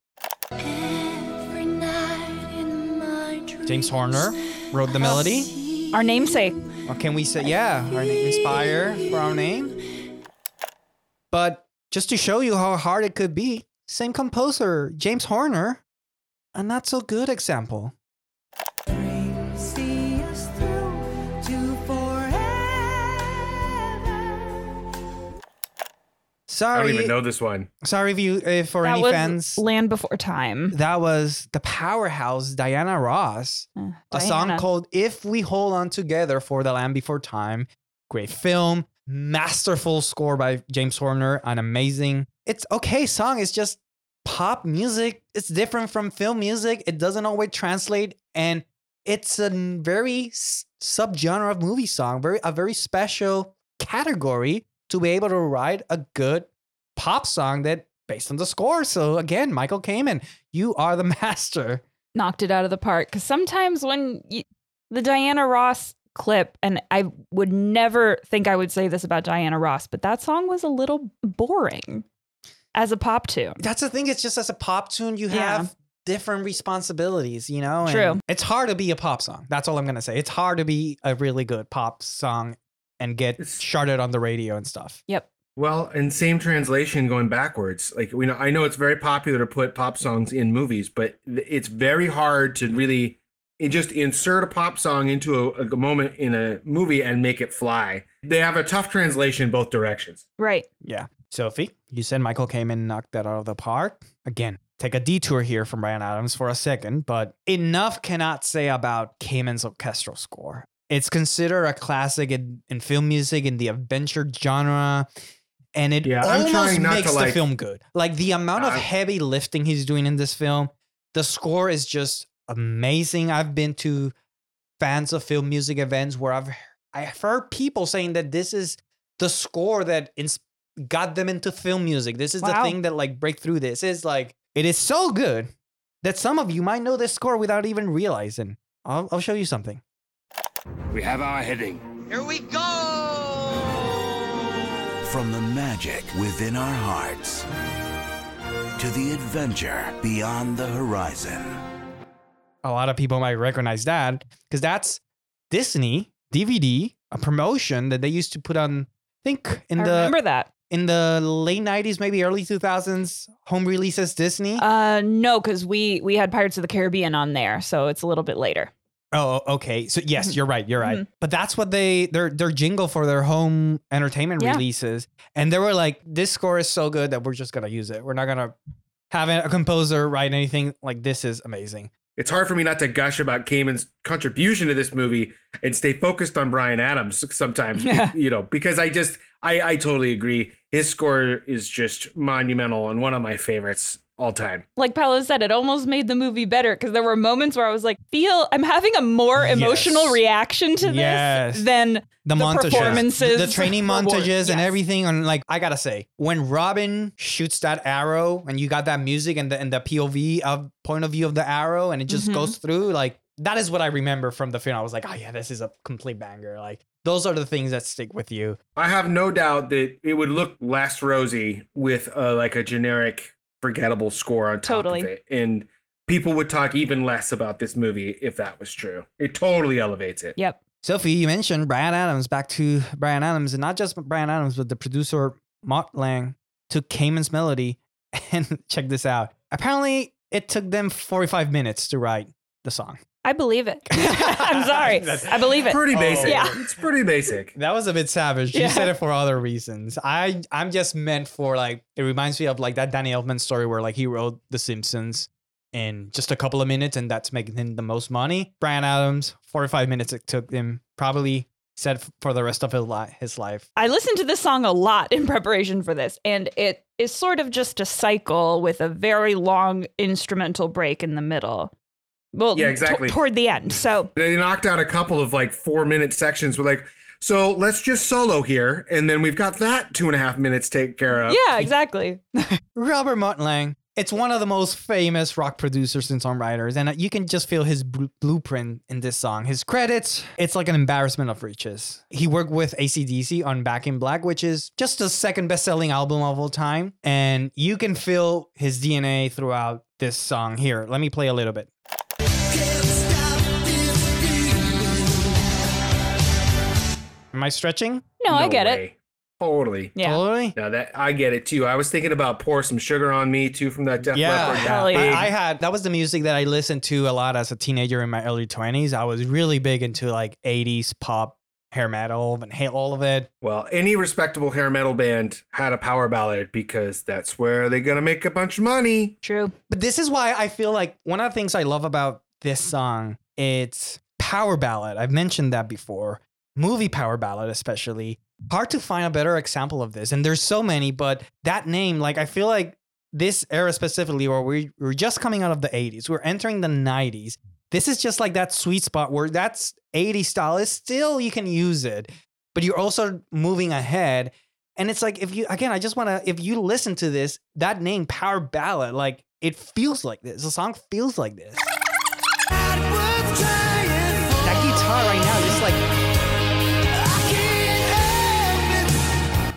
Every night in my James Horner wrote the melody. Our namesake. Or can we say yeah, our name inspire for our name? But just to show you how hard it could be, same composer, James Horner, a not so good example. I don't even know this one. sorry if you if for that any was fans. Land Before Time. That was the powerhouse Diana Ross. Uh, a song called If We Hold On Together for the Land Before Time. Great film, masterful score by James Horner, an amazing. It's okay song. It's just pop music. It's different from film music. It doesn't always translate and it's a very s- subgenre of movie song, very a very special category to be able to write a good pop song that based on the score. So again, Michael Kamen, you are the master. knocked it out of the park. Because sometimes when you, the Diana Ross clip, and I would never think I would say this about Diana Ross, but that song was a little boring as a pop tune. That's the thing. It's just as a pop tune, you Yeah. have different responsibilities, you know? and True. It's hard to be a pop song. That's all I'm going to say. It's hard to be a really good pop song and get It's- charted on the radio and stuff. Yep. Well, and same translation going backwards. Like we know, I know it's very popular to put pop songs in movies, but it's very hard to really just insert a pop song into a, a moment in a movie and make it fly. They have a tough translation both directions. Right. Yeah. Sophie, you said Michael Kamen knocked that out of the park. Again, take a detour here from Bryan Adams for a second, but enough cannot say about Kamen's orchestral score. It's considered a classic in, in film music in the adventure genre. And it Yeah, almost trying not to, makes the like- film good. Like the amount of I- heavy lifting he's doing in this film, the score is just amazing. I've been to fans of film music events where I've I've heard people saying that this is the score that ins- got them into film music. This is the thing that like break through this. Is like it is so good that some of you might know this score without even realizing. I'll, I'll show you something. We have our heading. Here we go! From the magic within our hearts to the adventure beyond the horizon. a lot of people might recognize that because that's Disney DVD, a promotion that they used to put on. I think in I the remember that. in the late '90s, maybe early 2000s, home releases Disney. Uh, no, because we we had Pirates of the Caribbean on there, so it's a little bit later. Oh, okay. So yes, Mhm. you're right. You're right. Mhm. But that's what they their their jingle for their home entertainment Yeah. releases, and they were like, "This score is so good that we're just gonna use it. We're not gonna have a composer write anything like this. Is amazing." It's hard for me not to gush about Kamen's contribution to this movie and stay focused on Bryan Adams sometimes, Yeah. you know, because I just, I, I totally agree. His score is just monumental and one of my favorites all time. Like Paolo said, it almost made the movie better because there were moments where I was like, "Feel, I'm having a more emotional Yes. reaction to this than the, The montages, performances the training were- montages, and everything. And like, I gotta say, when Robin shoots that arrow, and you got that music and the and the POV of point of view of the arrow, and it just Mhm. goes through, like that is what I remember from the film. I was like, oh yeah, this is a complete banger. Like those are the things that stick with you. I have no doubt that it would look less rosy with uh, like a generic forgettable score on top Totally. of it. And people would talk even less about this movie if that was true. It totally elevates it. Yep. Sophie, you mentioned Bryan Adams. Back to Bryan Adams, and not just Bryan Adams, but the producer Mutt Lange took Kamen's melody and check this out. Apparently, it took them 45 minutes to write the song. I believe it. I'm sorry. I believe it. Pretty oh. basic. Yeah. It's pretty basic. That was a bit savage. You Yeah. said it for other reasons. I I'm just meant for like it reminds me of like that Danny Elfman story where like he wrote The Simpsons in just a couple of minutes and that's making him the most money. Bryan Adams, 45 minutes it took him. Probably said f- for the rest of his, li- his life. I listened to this song a lot in preparation for this, and it is sort of just a cycle with a very long instrumental break in the middle. Well, Yeah, to- exactly. toward the end. So They knocked out a couple of like four minute sections. We're like, so let's just solo here. And then we've got that two and a half minutes taken care of. yeah, exactly. Robert Mutt Lange. It's one of the most famous rock producers and songwriters, and uh, you can just feel his bl- blueprint in this song. His credits, it's like an embarrassment of riches. He worked with ACDC on Back in Black, which is just the second best selling album of all time. And you can feel his DNA throughout this song. Here, let me play a little bit. Am I stretching? No, I get it. way. Totally. Yeah. Totally. No, that I get it too. I was thinking about pour some sugar on me too from that Def Yeah, Leppard. Hell yeah. I, I had that was the music that I listened to a lot as a teenager in my early twenties. I was really big into like '80s pop, hair metal, and hate all of it. Well, any respectable hair metal band had a power ballad because that's where they're gonna make a bunch of money. True. But this is why I feel like one of the things I love about this song it's power ballad. I've mentioned that before. Movie power ballad, especially. Hard to find a better example of this, and there's so many. But that name, like, I feel like this era specifically, where we we're just coming out of the '80s, we're entering the '90s. This is just like that sweet spot where that's 80s style is still you can use it, but you're also moving ahead. And it's like if you again, I just want to if you listen to this, that name Power Ballad, like it feels like this. The song feels like this.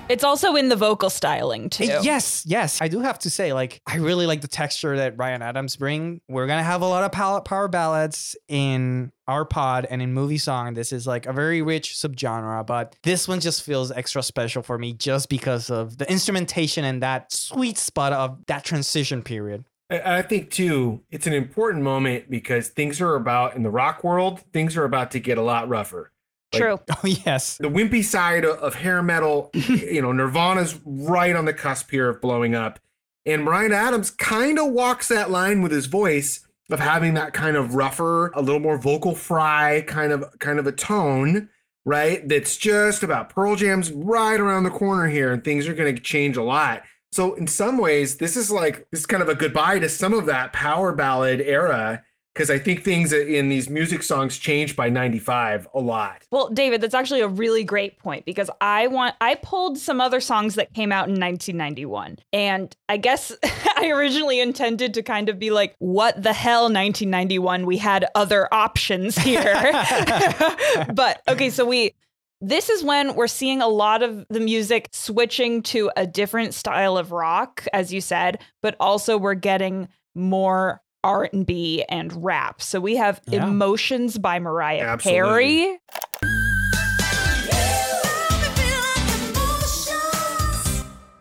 It's also in the vocal styling too. Eh, Yes, yes. I do have to say, like, I really like the texture that Bryan Adams bring. We're gonna have a lot of power, power ballads in our pod and in movie song. This is like a very rich subgenre, but this one just feels extra special for me just because of the instrumentation and that sweet spot of that transition period. I I think too, it's an important moment because things are about in the rock world, things are about to get a lot rougher. Like, True. Oh yes. The wimpy side of, of hair metal, you know, Nirvana's right on the cusp here of blowing up. And Bryan Adams kind of walks that line with his voice of having that kind of rougher, a little more vocal fry kind of kind of a tone, right? That's just about Pearl Jam's right around the corner here, and things are gonna change a lot. So in some ways, this is like this is kind of a goodbye to some of that power ballad era because I think things in these music songs changed by 95 a lot. Well, David, that's actually a really great point because I want I pulled some other songs that came out in 1991. And I guess I originally intended to kind of be like, what the hell 1991? We had other options here. but okay, so we this is when we're seeing a lot of the music switching to a different style of rock as you said, but also we're getting more R&B and rap. So we have Yeah. Emotions by Mariah Absolutely. Carey.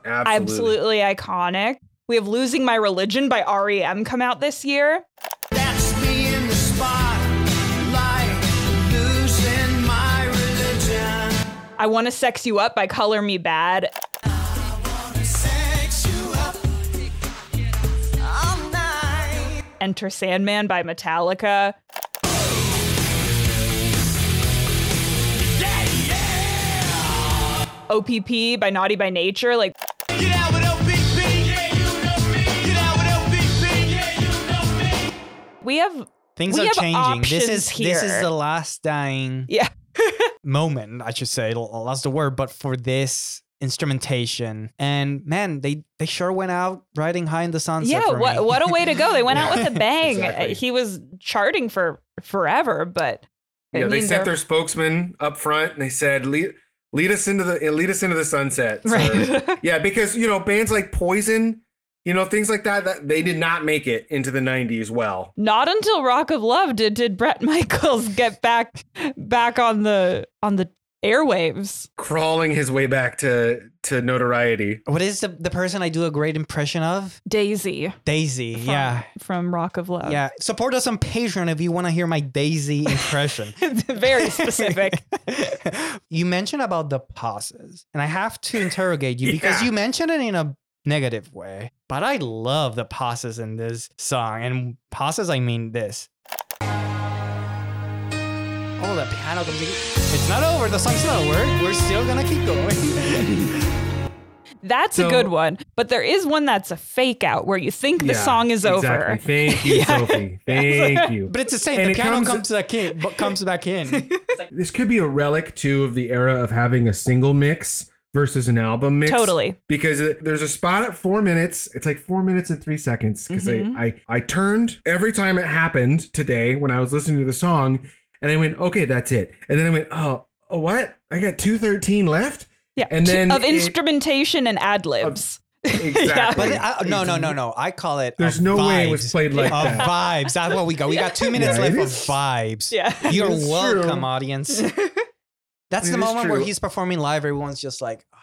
Absolutely. absolutely iconic. We have Losing My Religion by REM come out this year. That's me in the spotlight, losing my religion. I Want to Sex You Up by Color Me Badd. Enter Sandman by Metallica. OPP by Naughty by Nature. Like, Get out with OPP. Yeah, you know me. Get out with OPP. Yeah, you know me. we have, Things We are have changing. This is options this is the last dying yeah. moment, I should say. L- That's the word, but for this instrumentation. And man, they they sure went out riding high in the sunset. Yeah, for what, me. what a way to go. They went out with a bang. Exactly. He was charting for forever, but Yeah, they mean, sent their spokesman up front and they said, lead, lead us into the lead us into the sunset. So, Right. yeah, because you know, bands like Poison, you know, things like that, that they did not make it into the 90s well. Not until Rock of Love did did Bret Michaels get back back on the on the airwaves. Crawling his way back to to notoriety. What is the, the person I do a great impression of? Daisy. Daisy. From, yeah. From Rock of Love. Yeah. Support us on Patreon if you want to hear my Daisy impression. It's very specific. you mentioned about the pauses, and I have to interrogate you because Yeah. you mentioned it in a negative way. But I love the pauses in this song, and pauses I mean this. Oh, the piano comes in. It's not over. The song's not over. We're still gonna keep going. That's a good one. But there is one that's a fake out where you think the Yeah, song is exactly. over. Thank you, Yeah. Sophie. Thank you. but it's the same. And the piano comes- comes, back in, but comes back in. this could be a relic too of the era of having a single mix versus an album mix. Totally. Because it- there's a spot at four minutes. It's like four minutes and three seconds. Because Mhm. I, I I turned every time it happened today when I was listening to the song, and I went, okay, that's it. And then I went, oh, oh what? I got two thirteen left. Yeah. And then of it- instrumentation and ad libs. Exactly. But I, no, no, no, no. I call it. There's a no way it was played like of that. vibes. That's what we got. We got two minutes Yeah, left of vibes. Yeah. You're It's welcome, true. audience. That's It the is moment where he's performing live. Everyone's just like, oh,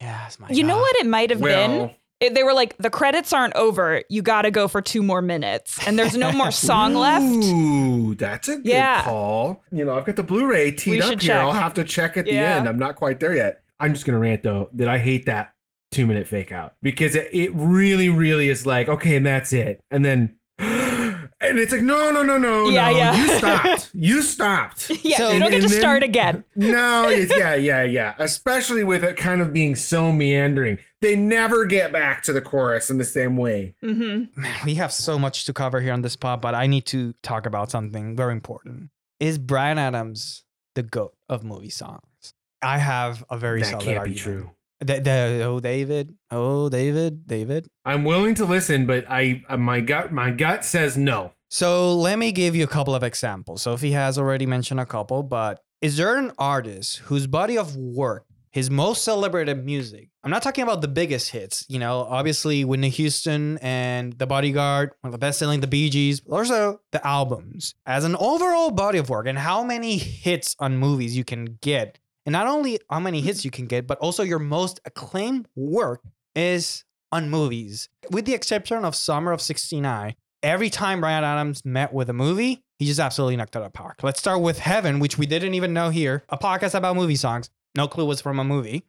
yes, my You know what it might have been? Well, It- they were like, the credits aren't over. You got to go for two more minutes. And there's no more song left. Ooh, that's a good Yeah. call. You know, I've got the Blu-ray teed We up here. check. I'll have to check at the end. I'm not quite there yet. I'm just gonna rant though that I hate that two minute fake out because it, it really, really is like okay, and that's it, and then. And it's like no no no no Yeah, no. yeah. you stopped. You stopped. Yeah, So- you don't get to then- start again. no it's, yeah yeah yeah. Especially with it kind of being so meandering. They never get back to the chorus in the same way. Hmm Man, we have so much to cover here on this pod, but I need to talk about something very important. Is Bryan Adams the goat of movie songs? I have a very that solid can't be true The, the, oh, David. Oh, David. David. I'm willing to listen, but I uh, my gut my gut says no. So let me give you a couple of examples. Sophie has already mentioned a couple, but is there an artist whose body of work, his most celebrated music, I'm not talking about the biggest hits, you know, obviously Whitney Houston and The Bodyguard, one of the best selling, The Bee Gees, also the albums, as an overall body of work and how many hits on movies you can get. And not only how many hits you can get, but also your most acclaimed work is on movies. With the exception of Summer of 69, every time Bryan Adams met with a movie, he just absolutely knocked it out of park. Let's start with Heaven, which we didn't even know here, a podcast about movie songs. No clue was from a movie.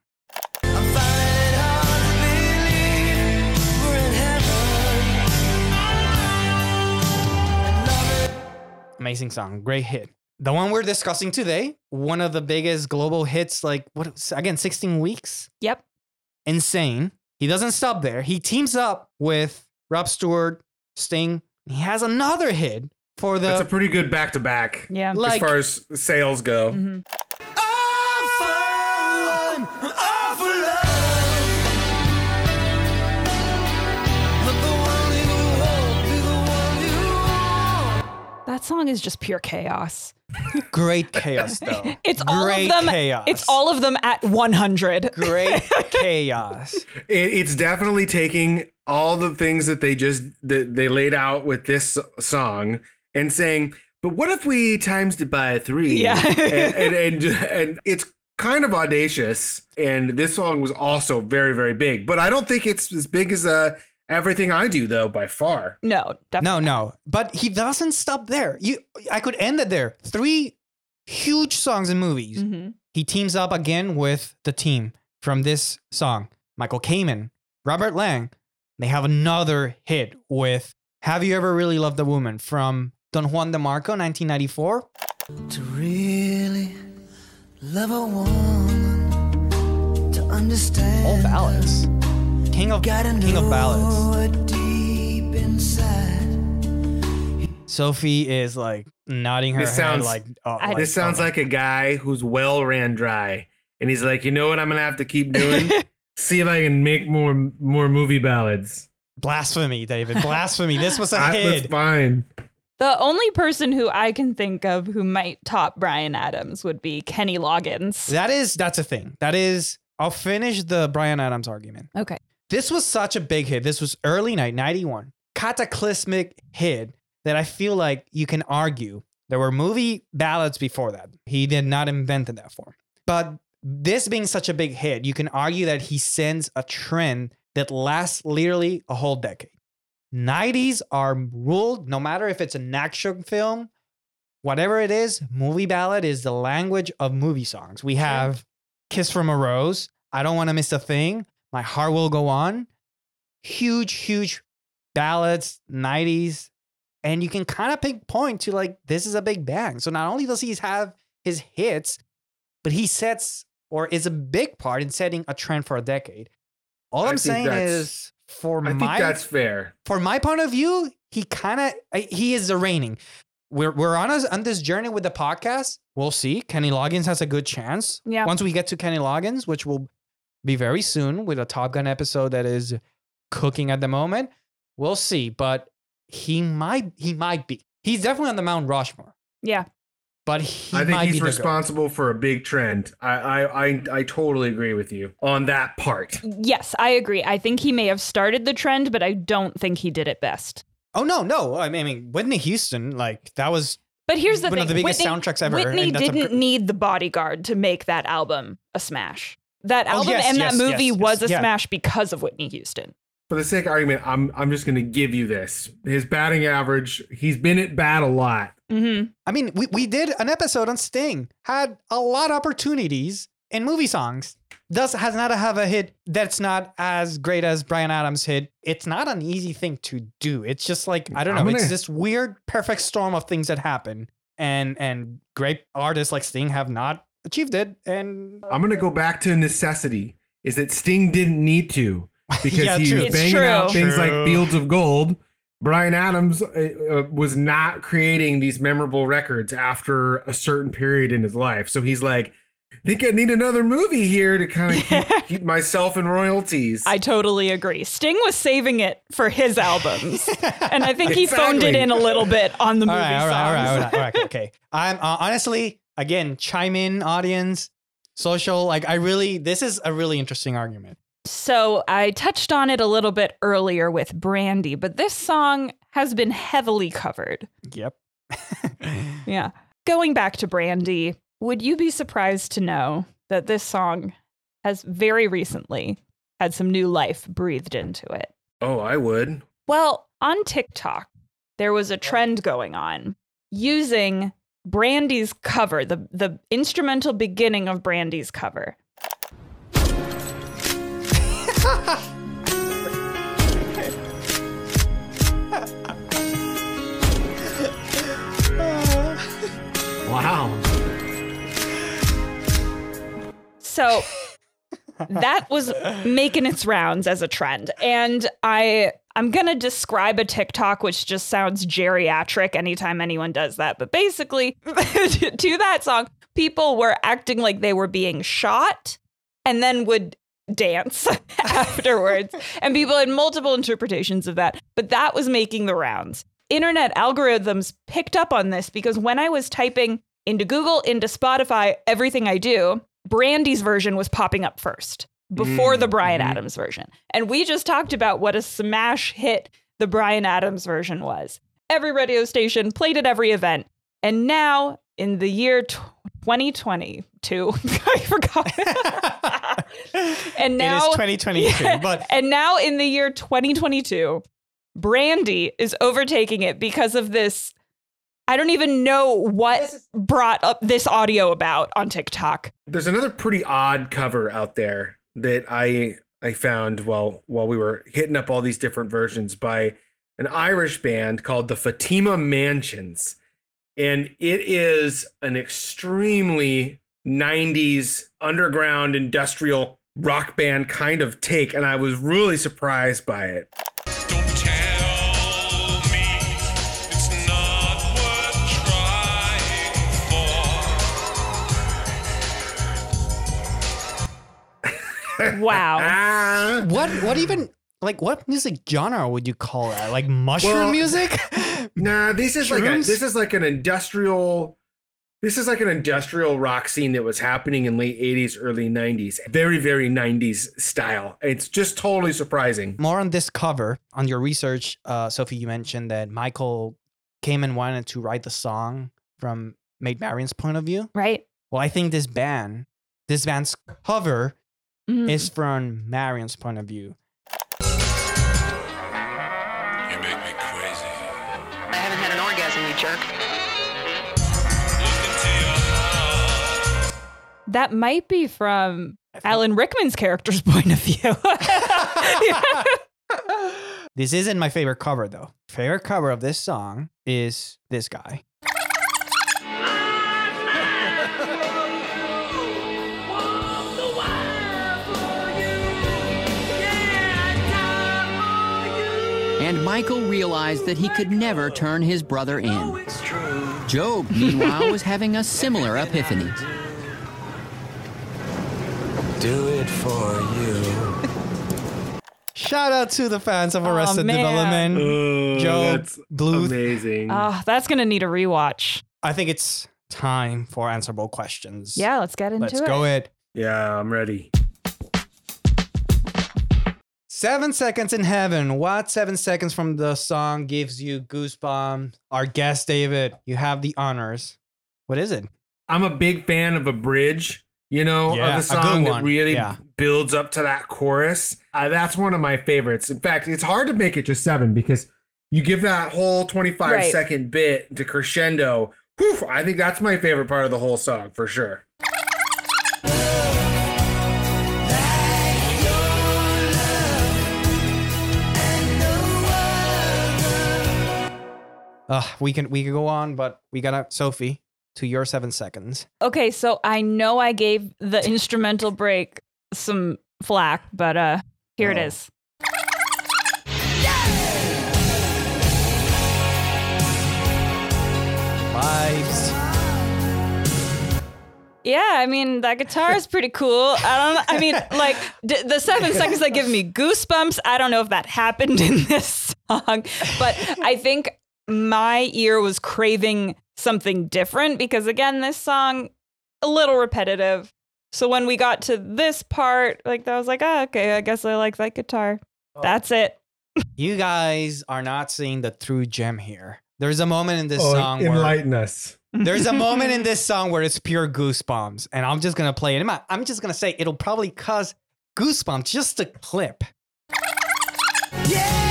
Amazing song, great hit. The one we're discussing today, one of the biggest global hits, like what again, 16 weeks? Yep. Insane. He doesn't stop there. He teams up with Rod Stewart, Sting. He has another hit for the That's a pretty good back to back. Yeah. As Like- far as sales go. Mm-hmm. That song is just pure chaos. Great chaos though. It's all great of them. chaos. It's all of them at 100. great chaos. It, it's definitely taking all the things that they just that they laid out with this song and saying, but what if we times it by three? Yeah. and, and, and and it's kind of audacious. And this song was also very very big, but I don't think it's as big as uh, everything I do though by far. No, definitely. No, no. But he doesn't stop there. You I could end it there. Three huge songs and movies. Mhm. He teams up again with the team from this song. Michael Kamen, Robert Lange. They have another hit with Have You Ever Really Loved a Woman from Don Juan de Marco, 1994. To really love a woman, to understand. All ballads. King of Gotta King of ballads. deep inside. Sophie is like nodding her This head sounds- like, oh, I- This sounds uh, like a guy who's well ran dry, and he's like, you know what, I'm gonna have to keep doing. See if I can make more more movie ballads. blasphemy, David. Blasphemy. This was a I, that's hit. fine. The only person who I can think of who might top Bryan Adams would be Kenny Loggins. That is that's a thing. That is I'll finish the Bryan Adams argument. Okay. This was such a big hit. This was early night 91. Cataclysmic hit that I feel like you can argue there were movie ballads before that. He did not invent that form. But this being such a big hit, you can argue that he sends a trend that lasts literally a whole decade. 90s are ruled, no matter if it's an action film, whatever it is, movie ballad is the language of movie songs. We have Kiss from a Rose, I Don't Want to Miss a Thing, My Heart Will Go On. Huge, huge ballads, 90s. And you can kind of pinpoint to like, this is a big bang. So not only does he have his hits, but he sets or is a big part in setting a trend for a decade. All I I'm saying is for I think my that's fair. for my point of view, he kind of he is the reigning. We're we're on us on this journey with the podcast. We'll see. Kenny Loggins has a good chance. Yeah. Once we get to Kenny Loggins, which will be very soon with a Top Gun episode that is cooking at the moment, we'll see. But he might he might be. He's definitely on the Mount Rushmore. Yeah. But he I think might he's the responsible for a big trend. I, I I I totally agree with you on that part. Yes, I agree. I think he may have started the trend, but I don't think he did it best. Oh no, no. I mean, I mean Whitney Houston, like that was But here's the One thing: of the biggest Whitney, soundtracks ever, Whitney and that's didn't gr- need the bodyguard to make that album a smash. That Oh, album yes, and yes, that movie yes, was yes. a Yeah. smash because of Whitney Houston. For the sake of argument, I'm I'm just gonna give you this. His batting average, he's been at bat a lot. hmm I mean, we, we did an episode on Sting, had a lot of opportunities in movie songs. Does has not have a hit that's not as great as Bryan Adams' hit. It's not an easy thing to do. It's just like I don't know. I'm It's this weird perfect storm of things that happen, and and great artists like Sting have not achieved it. And I'm gonna go back to necessity. Is that Sting didn't need to because Yeah, he true. was banging out things True. like Fields of Gold. Bryan Adams uh, uh, was not creating these memorable records after a certain period in his life. So he's like, I think I need another movie here to kind of keep, keep myself in royalties. I totally agree. Sting was saving it for his albums, and I think he phoned it in a little bit on the all movie right, all right, all right, songs. all right, all right, okay. I'm uh, honestly again chime in, audience, social. Like I really, this is a really interesting argument. So I touched on it a little bit earlier with Brandy, but this song has been heavily covered. Yep. Yeah. Going back to Brandy, would you be surprised to know that this song has very recently had some new life breathed into it? oh, I would. Well, on TikTok, there was a trend going on using Brandy's cover, the, the instrumental beginning of Brandy's cover. Wow. So that was making its rounds as a trend. And I I'm going to describe a TikTok, which just sounds geriatric anytime anyone does that. But basically, to that song, people were acting like they were being shot and then would dance afterwards. and people had multiple interpretations of that. But that was making the rounds. Internet algorithms picked up on this because when I was typing into Google, into Spotify, everything I do, Brandy's version was popping up first before the mm-hmm, Bryan mm-hmm. Adams version. And we just talked about what a smash hit the Bryan Adams version was. Every radio station played at every event. And now in the year tw- 2022, I forgot. and now it is 2022, but and now in the year 2022, Brandy is overtaking it because of this. I don't even know what brought up this audio about on TikTok. There's another pretty odd cover out there that I I found while while we were hitting up all these different versions by an Irish band called the Fatima Mansions. And it is an extremely 90s underground industrial rock band kind of take and I was really surprised by it. Wow. What what even like what music genre would you call that? Like mushroom Well- music? Nah, this is like a, this is like an industrial this is like an industrial rock scene that was happening in late 80s early 90s. Very very 90s style. It's just totally surprising. More on this cover. On your research, uh, Sophie, you mentioned that Michael came and wanted to write the song from Maid Marian's point of view. Right? Well, I think this band, this band's cover Mhm. is from Marian's point of view. You make me crazy. I haven't had an orgasm, you jerk. Look into your heart. That might be from Alan Rickman's character's point of view. This isn't my favorite cover though. Favorite cover of this song is this guy. And Michael realized that he could never turn his brother in. Oh, GOB, meanwhile, was having a similar epiphany. Do it for you. Shout out to the fans of Arrested oh, man. Development. Oh, Joe that's Bluth. amazing. oh, that's going to need a rewatch. I think it's time for answerable questions. Yeah, let's get into it. Let's go it. yeah, I'm ready. Seven seconds in heaven. What seven seconds from the song gives you goosebumps? Our guest, David, you have the honors. What is it? I'm a big fan of a bridge, you know, Yeah, of a the good song that really Yeah. builds up to that chorus. Uh, that's one of my favorites. In fact, it's hard to make it just seven because you give that whole 25 second Right. bit to crescendo. Whew, I think that's my favorite part of the whole song for sure. Uh, we can we can go on, but we gotta Sophie to your seven seconds. Okay, so I know I gave the instrumental break some flack, but uh here it Oh. is. Vibes. Yeah, I mean that guitar is pretty cool. I don't. I mean, like d- the seven seconds that give me goosebumps. I don't know if that happened in this song, but I think my ear was craving something different because again, this song a little repetitive. So when we got to this part, like I was like, oh, okay, I guess I like that guitar. Oh. That's it. You guys are not seeing the true gem here. There's a moment in this Oh, song where enlighten us. there's a moment in this song where it's pure goosebumps, and I'm just gonna play it. I'm I'm just gonna say it'll probably cause goosebumps just a clip. Ooh.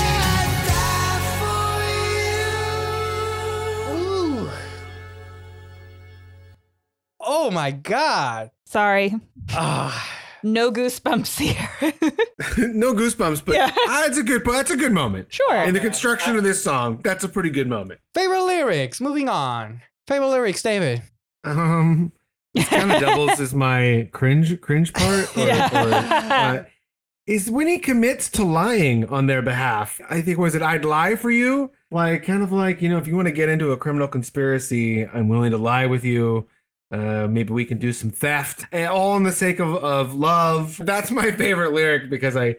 Oh my god. Sorry, Ah. no goosebumps here. no goosebumps, but Yeah. ah, it's a good that's a good moment. sure. In the construction of this song, that's a pretty good moment. Favorite lyrics. Moving on. Favorite lyrics, David. Um, it kind of doubles as my cringe cringe part. Or, Yeah. or, uh, is when he commits to lying on their behalf. I think was it I'd lie for you? Like kind of like, you know, if you want to get into a criminal conspiracy, I'm willing to lie with you. Uh, maybe we can do some theft, and all in the sake of, of love. That's my favorite lyric because I,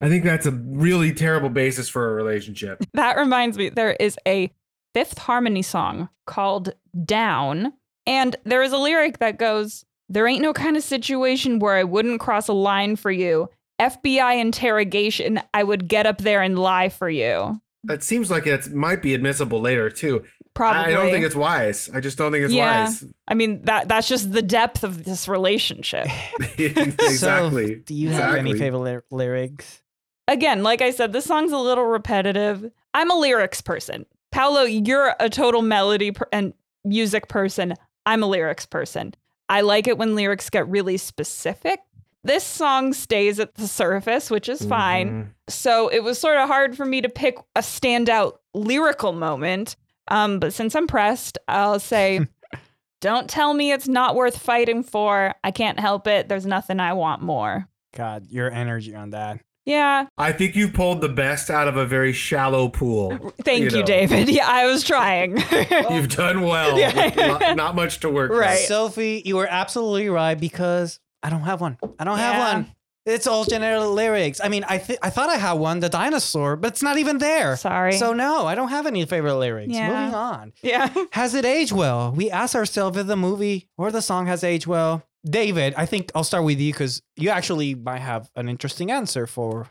I think that's a really terrible basis for a relationship. That reminds me, there is a Fifth Harmony song called Down. And there is a lyric that goes, There ain't no kind of situation where I wouldn't cross a line for you. FBI interrogation, I would get up there and lie for you. That seems like it might be admissible later too. Probably. I don't think it's wise. I just don't think it's yeah. wise. I mean, that that's just the depth of this relationship. exactly. So, do you have any favorite lyrics? Again, like I said, this song's a little repetitive. I'm a lyrics person. Paolo, you're a total melody per- and music person. I'm a lyrics person. I like it when lyrics get really specific. This song stays at the surface, which is fine. Mm-hmm. So it was sort of hard for me to pick a standout lyrical moment. Um, but since I'm pressed, I'll say, Don't tell me it's not worth fighting for. I can't help it. There's nothing I want more. God, your energy on that. Yeah. I think you pulled the best out of a very shallow pool. Thank you, know. David. Yeah, I was trying. You've done well. Yeah. not, not much to work with. Right. Sophie, you were absolutely right because I don't have one. I don't Yeah. have one. It's all generic lyrics. I mean, I th- I thought I had one, the dinosaur, but it's not even there. Sorry. So no, I don't have any favorite lyrics. Yeah. Moving on. yeah. Has it aged well? We ask ourselves if the movie or the song has aged well. David, I think I'll start with you because you actually might have an interesting answer for.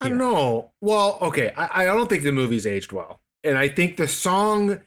I don't know. Well, okay. I, I don't think the movie's aged well. And I think the song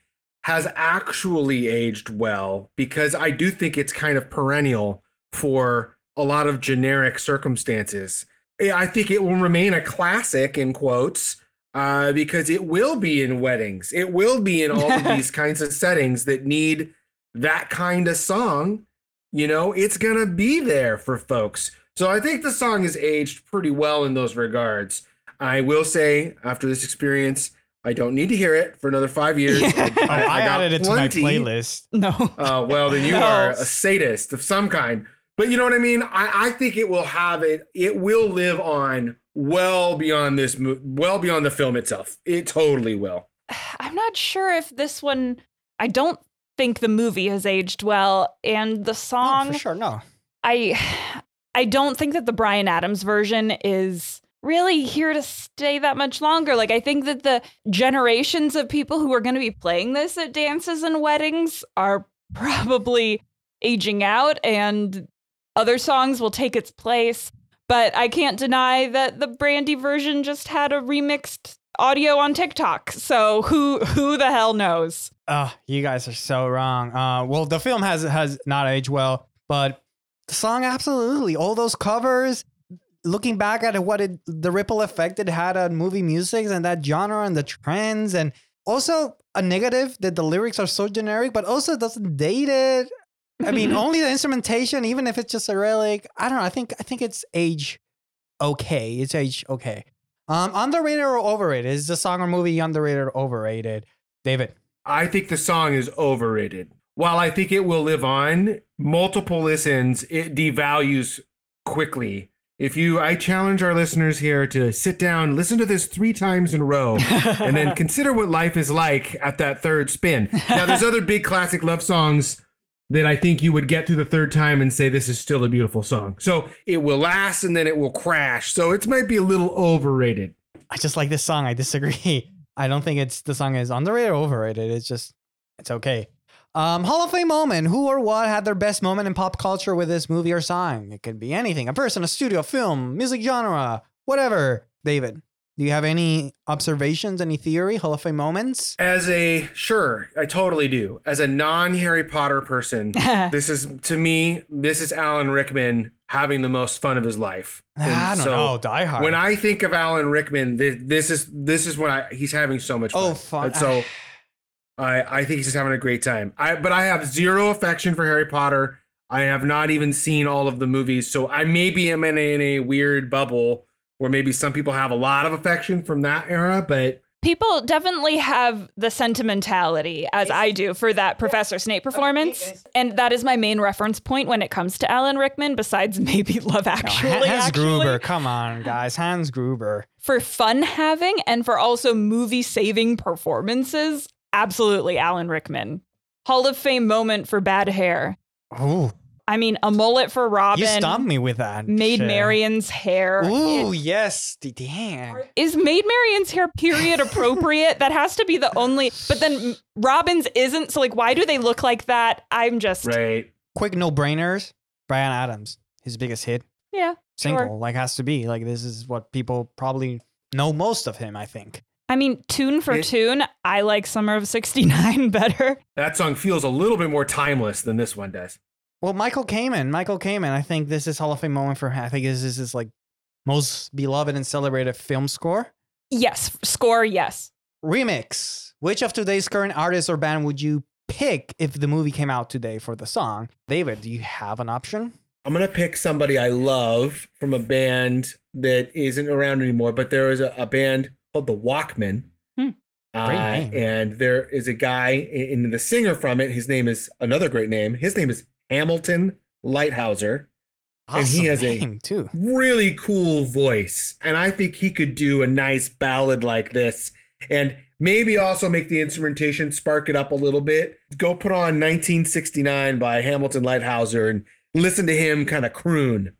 has actually aged well because I do think it's kind of perennial for a lot of generic circumstances. I think it will remain a classic in quotes uh, because it will be in weddings. It will be in all of these kinds of settings that need that kind of song. You know, it's going to be there for folks. So I think the song is aged pretty well in those regards. I will say, after this experience, I don't need to hear it for another five years. I, Oh, I, got added it to my playlist. No. Uh, well, then you No. are a sadist of some kind. But you know what I mean? I, I think it will have it. It will live on well beyond this, well beyond the film itself. It totally will. I'm not sure if this one. I don't think the movie has aged well, and the Oh, song. for sure, no. I, I don't think that the Bryan Adams version is really here to stay that much longer. Like I think that the generations of people who are going to be playing this at dances and weddings are probably aging out, and other songs will take its place. But I can't deny that the Brandy version just had a remixed audio on TikTok. So who who the hell knows? Oh, you guys are so wrong. Uh, well, the film has has not aged well, but the song absolutely. All those covers. Looking back at what it, the ripple effect it had on movie music and that genre and the trends, and also a negative that the lyrics are so generic, but also doesn't date it. I mean, only the instrumentation, even if it's just a relic. I don't know. I think I think it's age okay. It's age okay. Um, underrated or overrated? Is the song or movie underrated or overrated? David. I think the song is overrated. While I think it will live on, multiple listens, it devalues quickly. If you, I challenge our listeners here to sit down, listen to this three times in a row, and then consider what life is like at that third spin. Now, there's other big classic love songs that I think you would get through the third time and say this is still a beautiful song. So it will last and then it will crash. So it might be a little overrated. I just like this song. I disagree. I don't think it's the song is underrated or overrated. It's just it's okay. Um, Hall of Fame moment. Who or what had their best moment in pop culture with this movie or song? It could be anything. A person, a studio, a film, music genre, whatever. David, do you have any observations, any theory? Hall of Fame moments? As a sure, I totally do. As a non Harry Potter person, this is to me, this is Alan Rickman having the most fun of his life. I don't know. Die Hard. When I think of Alan Rickman, this, this is this is when I he's having so much fun. Oh, fun. And so I I think he's just having a great time. I but I have zero affection for Harry Potter. I have not even seen all of the movies, so I maybe am in a, in a weird bubble where maybe some people have a lot of affection from that era, but People definitely have the sentimentality, as I do, for that Professor Snape performance. And that is my main reference point when it comes to Alan Rickman, besides maybe Love Actually. Hans actually. Gruber, come on, guys. Hans Gruber. For fun having and for also movie saving performances, absolutely Alan Rickman. Hall of Fame moment for bad hair. Ooh, I mean, a mullet for Robin. you stumped me with that. Maid shit. Marian's hair. Ooh, It- yes. D- Damn. is Maid Marian's hair period appropriate? that has to be the only. But then Robin's isn't. So like, why do they look like that? I'm just Right. Quick no brainers. Bryan Adams, his biggest hit. yeah. Single, Sure. like has to be. Like this is what people probably know most of him, I think. I mean, tune for It- tune, I like Summer of '69 better. That song feels a little bit more timeless than this one does. Well, Michael Kamen, Michael Kamen, I think this is Hall of Fame moment for him. I think this is his like most beloved and celebrated film score. Yes, score. Yes. Remix. Which of today's current artists or band would you pick if the movie came out today for the song? David, do you have an option? I'm gonna pick somebody I love from a band that isn't around anymore, but there is a, a band called the Walkmen. Hmm. Uh, Great name. and there is a guy in, in the singer from it. His name is another great name. His name is Hamilton Leithauser. And he Awesome has a- too. Really cool voice. And I think he could do a nice ballad like this. And maybe also make the instrumentation spark it up a little bit. Go put on 1969 by Hamilton Leithauser and listen to him kind of croon.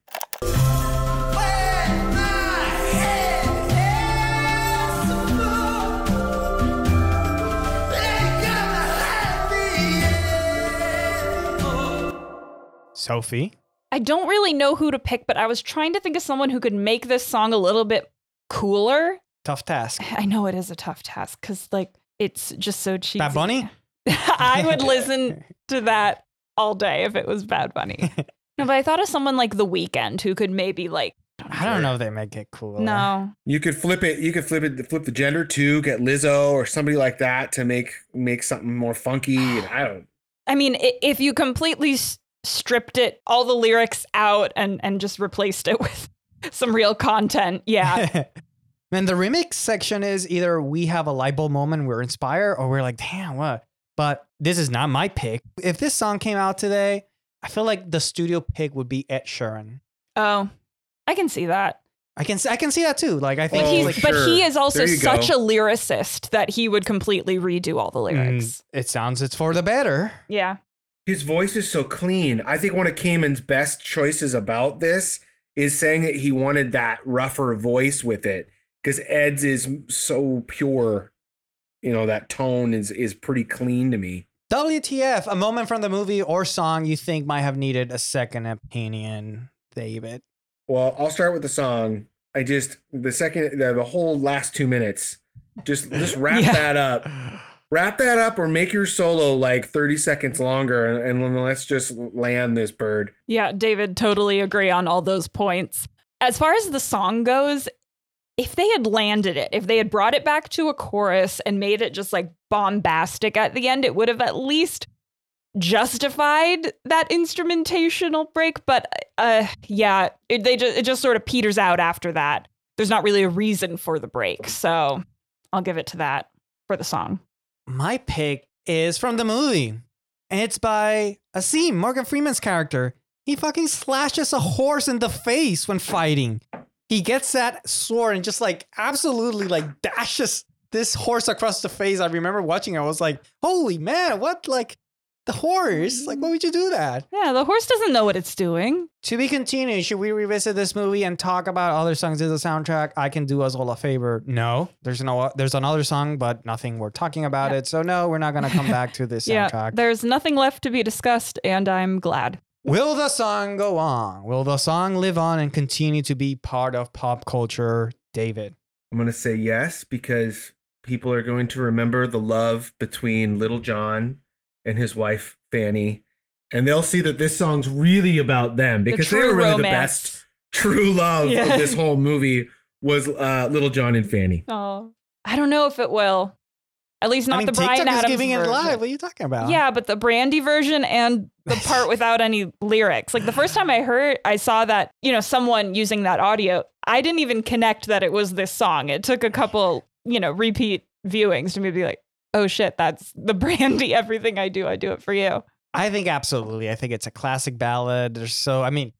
Sophie. I don't really know who to pick, but I was trying to think of someone who could make this song a little bit cooler. Tough task. I know it is a tough task because, like, it's just so cheesy. Bad Bunny? I would listen to that all day if it was Bad Bunny. No, but I thought of someone like The Weeknd who could maybe like I don't know if they make it cool. no. You could flip it. You could flip it. Flip the gender too. Get Lizzo or somebody like that to make make something more funky. I don't. I mean, if you completely s- stripped it, all the lyrics out, and and just replaced it with some real content, yeah. Man, the remix section is either we have a light bulb moment, we're inspired, or we're like, damn, what? But this is not my pick. If this song came out today, I feel like the studio pick would be Ed Sheeran. oh, I can see that. I can I can see that too. Like I think But, Oh, he's, like, but he is also such go. a lyricist that he would completely redo all the lyrics. mm, it sounds it's for the better. Yeah. His voice is so clean. I think one of Kamen's best choices about this is saying that he wanted that rougher voice with it because Ed's is so pure. You know that tone is is pretty clean to me. WTF, a moment from the movie or song you think might have needed a second opinion, David. Well, I'll start with the song. I just the second the, the whole last two minutes. Just just wrap Yeah. that up. Wrap that up or make your solo like 30 seconds longer and, and let's just land this bird. Yeah, David, totally agree on all those points. As far as the song goes, if they had landed it, if they had brought it back to a chorus and made it just like bombastic at the end, it would have at least justified that instrumentational break. But uh, yeah, it, they just, it just sort of peters out after that. There's not really a reason for the break. So I'll give it to that for the song. My pick is from the movie. And it's by Azeem, Morgan Freeman's character. He fucking slashes a horse in the face when fighting. He gets that sword and just like absolutely like dashes this horse across the face. I remember watching it. I was like, holy man, what like the horse? Like, why would you do that? Yeah, the horse doesn't know what it's doing. To be continued, should we revisit this movie and talk about other songs in the soundtrack? I can do us all a favor. No, there's no, there's another song, but nothing worth talking about Yeah. it. So no, we're not gonna come back to this Yeah, there's nothing left to be discussed, and I'm glad. Will the song go on? Will the song live on and continue to be part of pop culture, David? I'm going to say yes because people are going to remember the love between Little John and his wife Fanny, and they'll see that this song's really about them because they true were really the best true love Yeah. of this whole movie was uh, Little John and Fanny. Oh, I don't know if it will. At least not I mean, the Bryan TikTok Adams is giving it live. What are you talking about? Yeah, but the Brandy version and the part without any lyrics. Like the first time I heard, I saw that, you know, someone using that audio, I didn't even connect that it was this song. It took a couple, you know, repeat viewings to maybe be like, oh shit, that's the brandy. Everything I do, I do it for you. I think absolutely. I think it's a classic ballad. There's so I mean,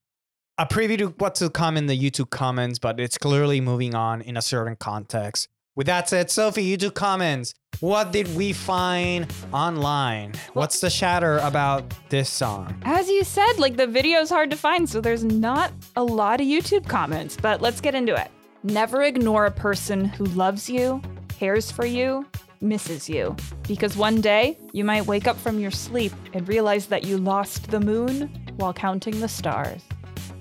a preview to what to come in the YouTube comments, but it's clearly moving on in a certain context. With that said, Sophie, YouTube comments. What did we find online? What's the chatter about this song? As you said, like the video's hard to find, so there's not a lot of YouTube comments, but let's get into it. Never ignore a person who loves you, cares for you, misses you. Because one day, you might wake up from your sleep and realize that you lost the moon while counting the stars.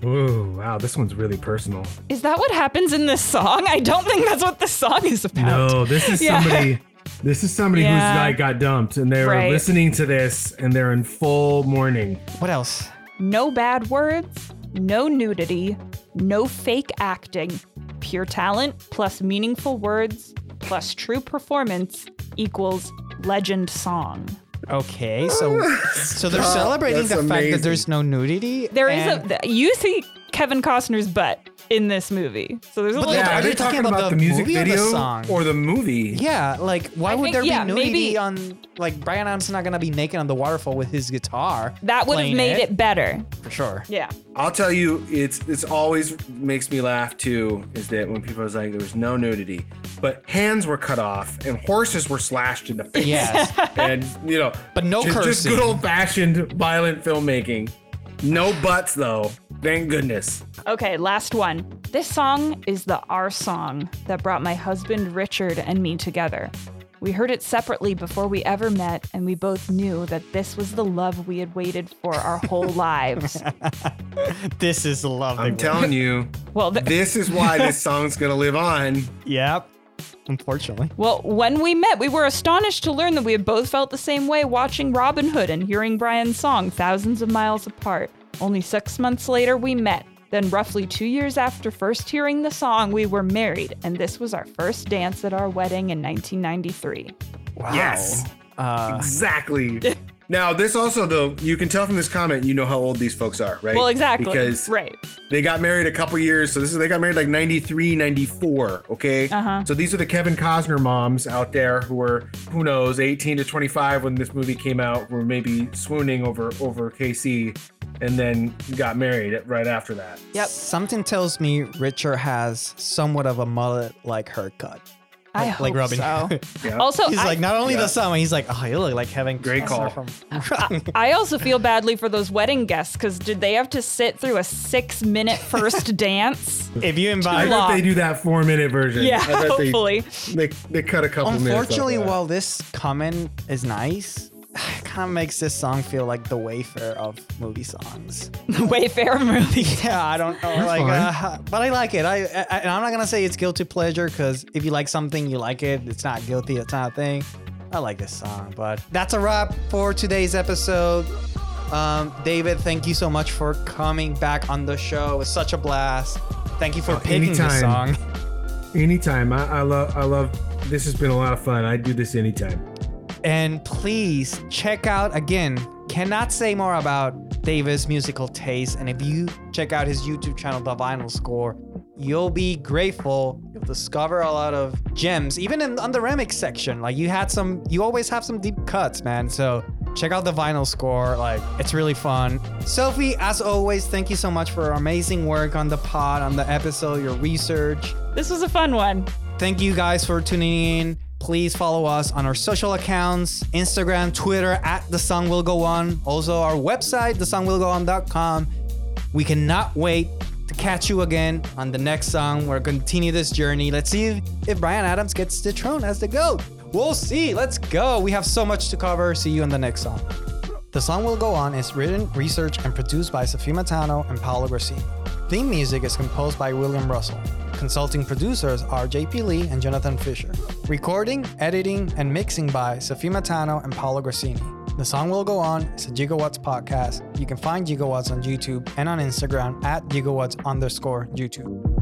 Ooh, wow, this one's really personal. Is that what happens in this song? I don't think that's what the song is about. No, this is Yeah. somebody. This is somebody Yeah. whose like got dumped, and they were Right. listening to this, and they're in full mourning. What else? No bad words, no nudity, no fake acting. Pure talent plus meaningful words plus true performance equals legend song. Okay, so so they're Stop. celebrating That's the fact that there's no nudity. There is and- a you see Kevin Costner's butt in this movie. So there's a But little Yeah, Yeah, are are they they talking talking about about the the music movie or the video song? or the movie? Yeah, like why I would think- there yeah, be nudity maybe- on like Bryan Adams not gonna be naked on the waterfall with his guitar? that would have made it. better. for sure. Yeah. I'll tell you, it's it's always makes me laugh too. Is that when people was like there was no nudity, but hands were cut off and horses were slashed in the face. Yes. and you know, But no just, just good old fashioned violent filmmaking. No buts, though. Thank goodness. Okay, last one. This song is the our song that brought my husband Richard and me together. We heard it separately before we ever met, and we both knew that this was the love we had waited for our whole lives. This is the love. I'm telling you, Well, th- this is why this song's gonna live on. Yep. Unfortunately. well, when we met, we were astonished to learn that we had both felt the same way watching Robin Hood and hearing Bryan's song thousands of miles apart. Only six months later, we met. Then, roughly two years after first hearing the song, we were married, and this was our first dance at our wedding in 1993. Wow. Yes. Uh, Exactly. Now, this also, though, you can tell from this comment, you know how old these folks are, right? Well, exactly. Because right. they got married a couple years. So this is they got married like 93, 94. Okay. Uh-huh. So these are the Kevin Costner moms out there who were, who knows, 18 to 25 when this movie came out, were maybe swooning over over KC, and then got married right after that. Yep. Something tells me Richard has somewhat of a mullet-like haircut. I Like- like hope Robin so. Yeah. Also, He's I, like not only Yeah. the song, he's like, oh, you look like having Great Costner call. From, I also feel badly for those wedding guests because did they have to sit through a six-minute first dance? if you I invite, bet long. they do that four minute version. Yeah, I bet they- hopefully. They, they, cut a couple unfortunately, that. while this comment is nice, it kind of makes this song feel like the Wayfair of movie songs. The Wayfair movie. Yeah, I don't know, That's like, fine. uh, but I like it. I, I and I'm not gonna say it's guilty pleasure because if you like something, you like it. It's not guilty. It's not a thing. I like this song, but that's a wrap for today's episode. Um, David, thank you so much for coming back on the show. It was such a blast. Thank you for Oh, picking this song. anytime. I, I love. I love. This has been a lot of fun. I do this anytime. And please check out again. Cannot say more about Davis' musical taste. And if you check out his YouTube channel, The Vinyl Score, you'll be grateful. You'll discover a lot of gems, even in on the remix section. Like you had some, you always have some deep cuts, man. So check out the vinyl score. Like it's really fun. Sophie, as always, thank you so much for your amazing work on the pod, on the episode, your research. This was a fun one. Thank you guys for tuning in. Please follow us on our social accounts Instagram, Twitter, at The Song Will Go On. Also, our website, thesongwillgoon.com. We cannot wait to catch you again on the next song. We're going to continue this journey. Let's see if, Bryan Adams gets the throne as the GOAT. We'll see. Let's go. We have so much to cover. See you on the next song. The Song Will Go On is written, researched, and produced by Sophie Matano and Paolo Grassini. Theme music is composed by William Russell. Consulting producers are JP Lee and Jonathan Fisher. Recording, editing, and mixing by Sophie Matano and Paolo Grassini. The Song Will Go On is a Gigawatts podcast. You can find Gigawatts on YouTube and on Instagram at Gigawatts underscore YouTube.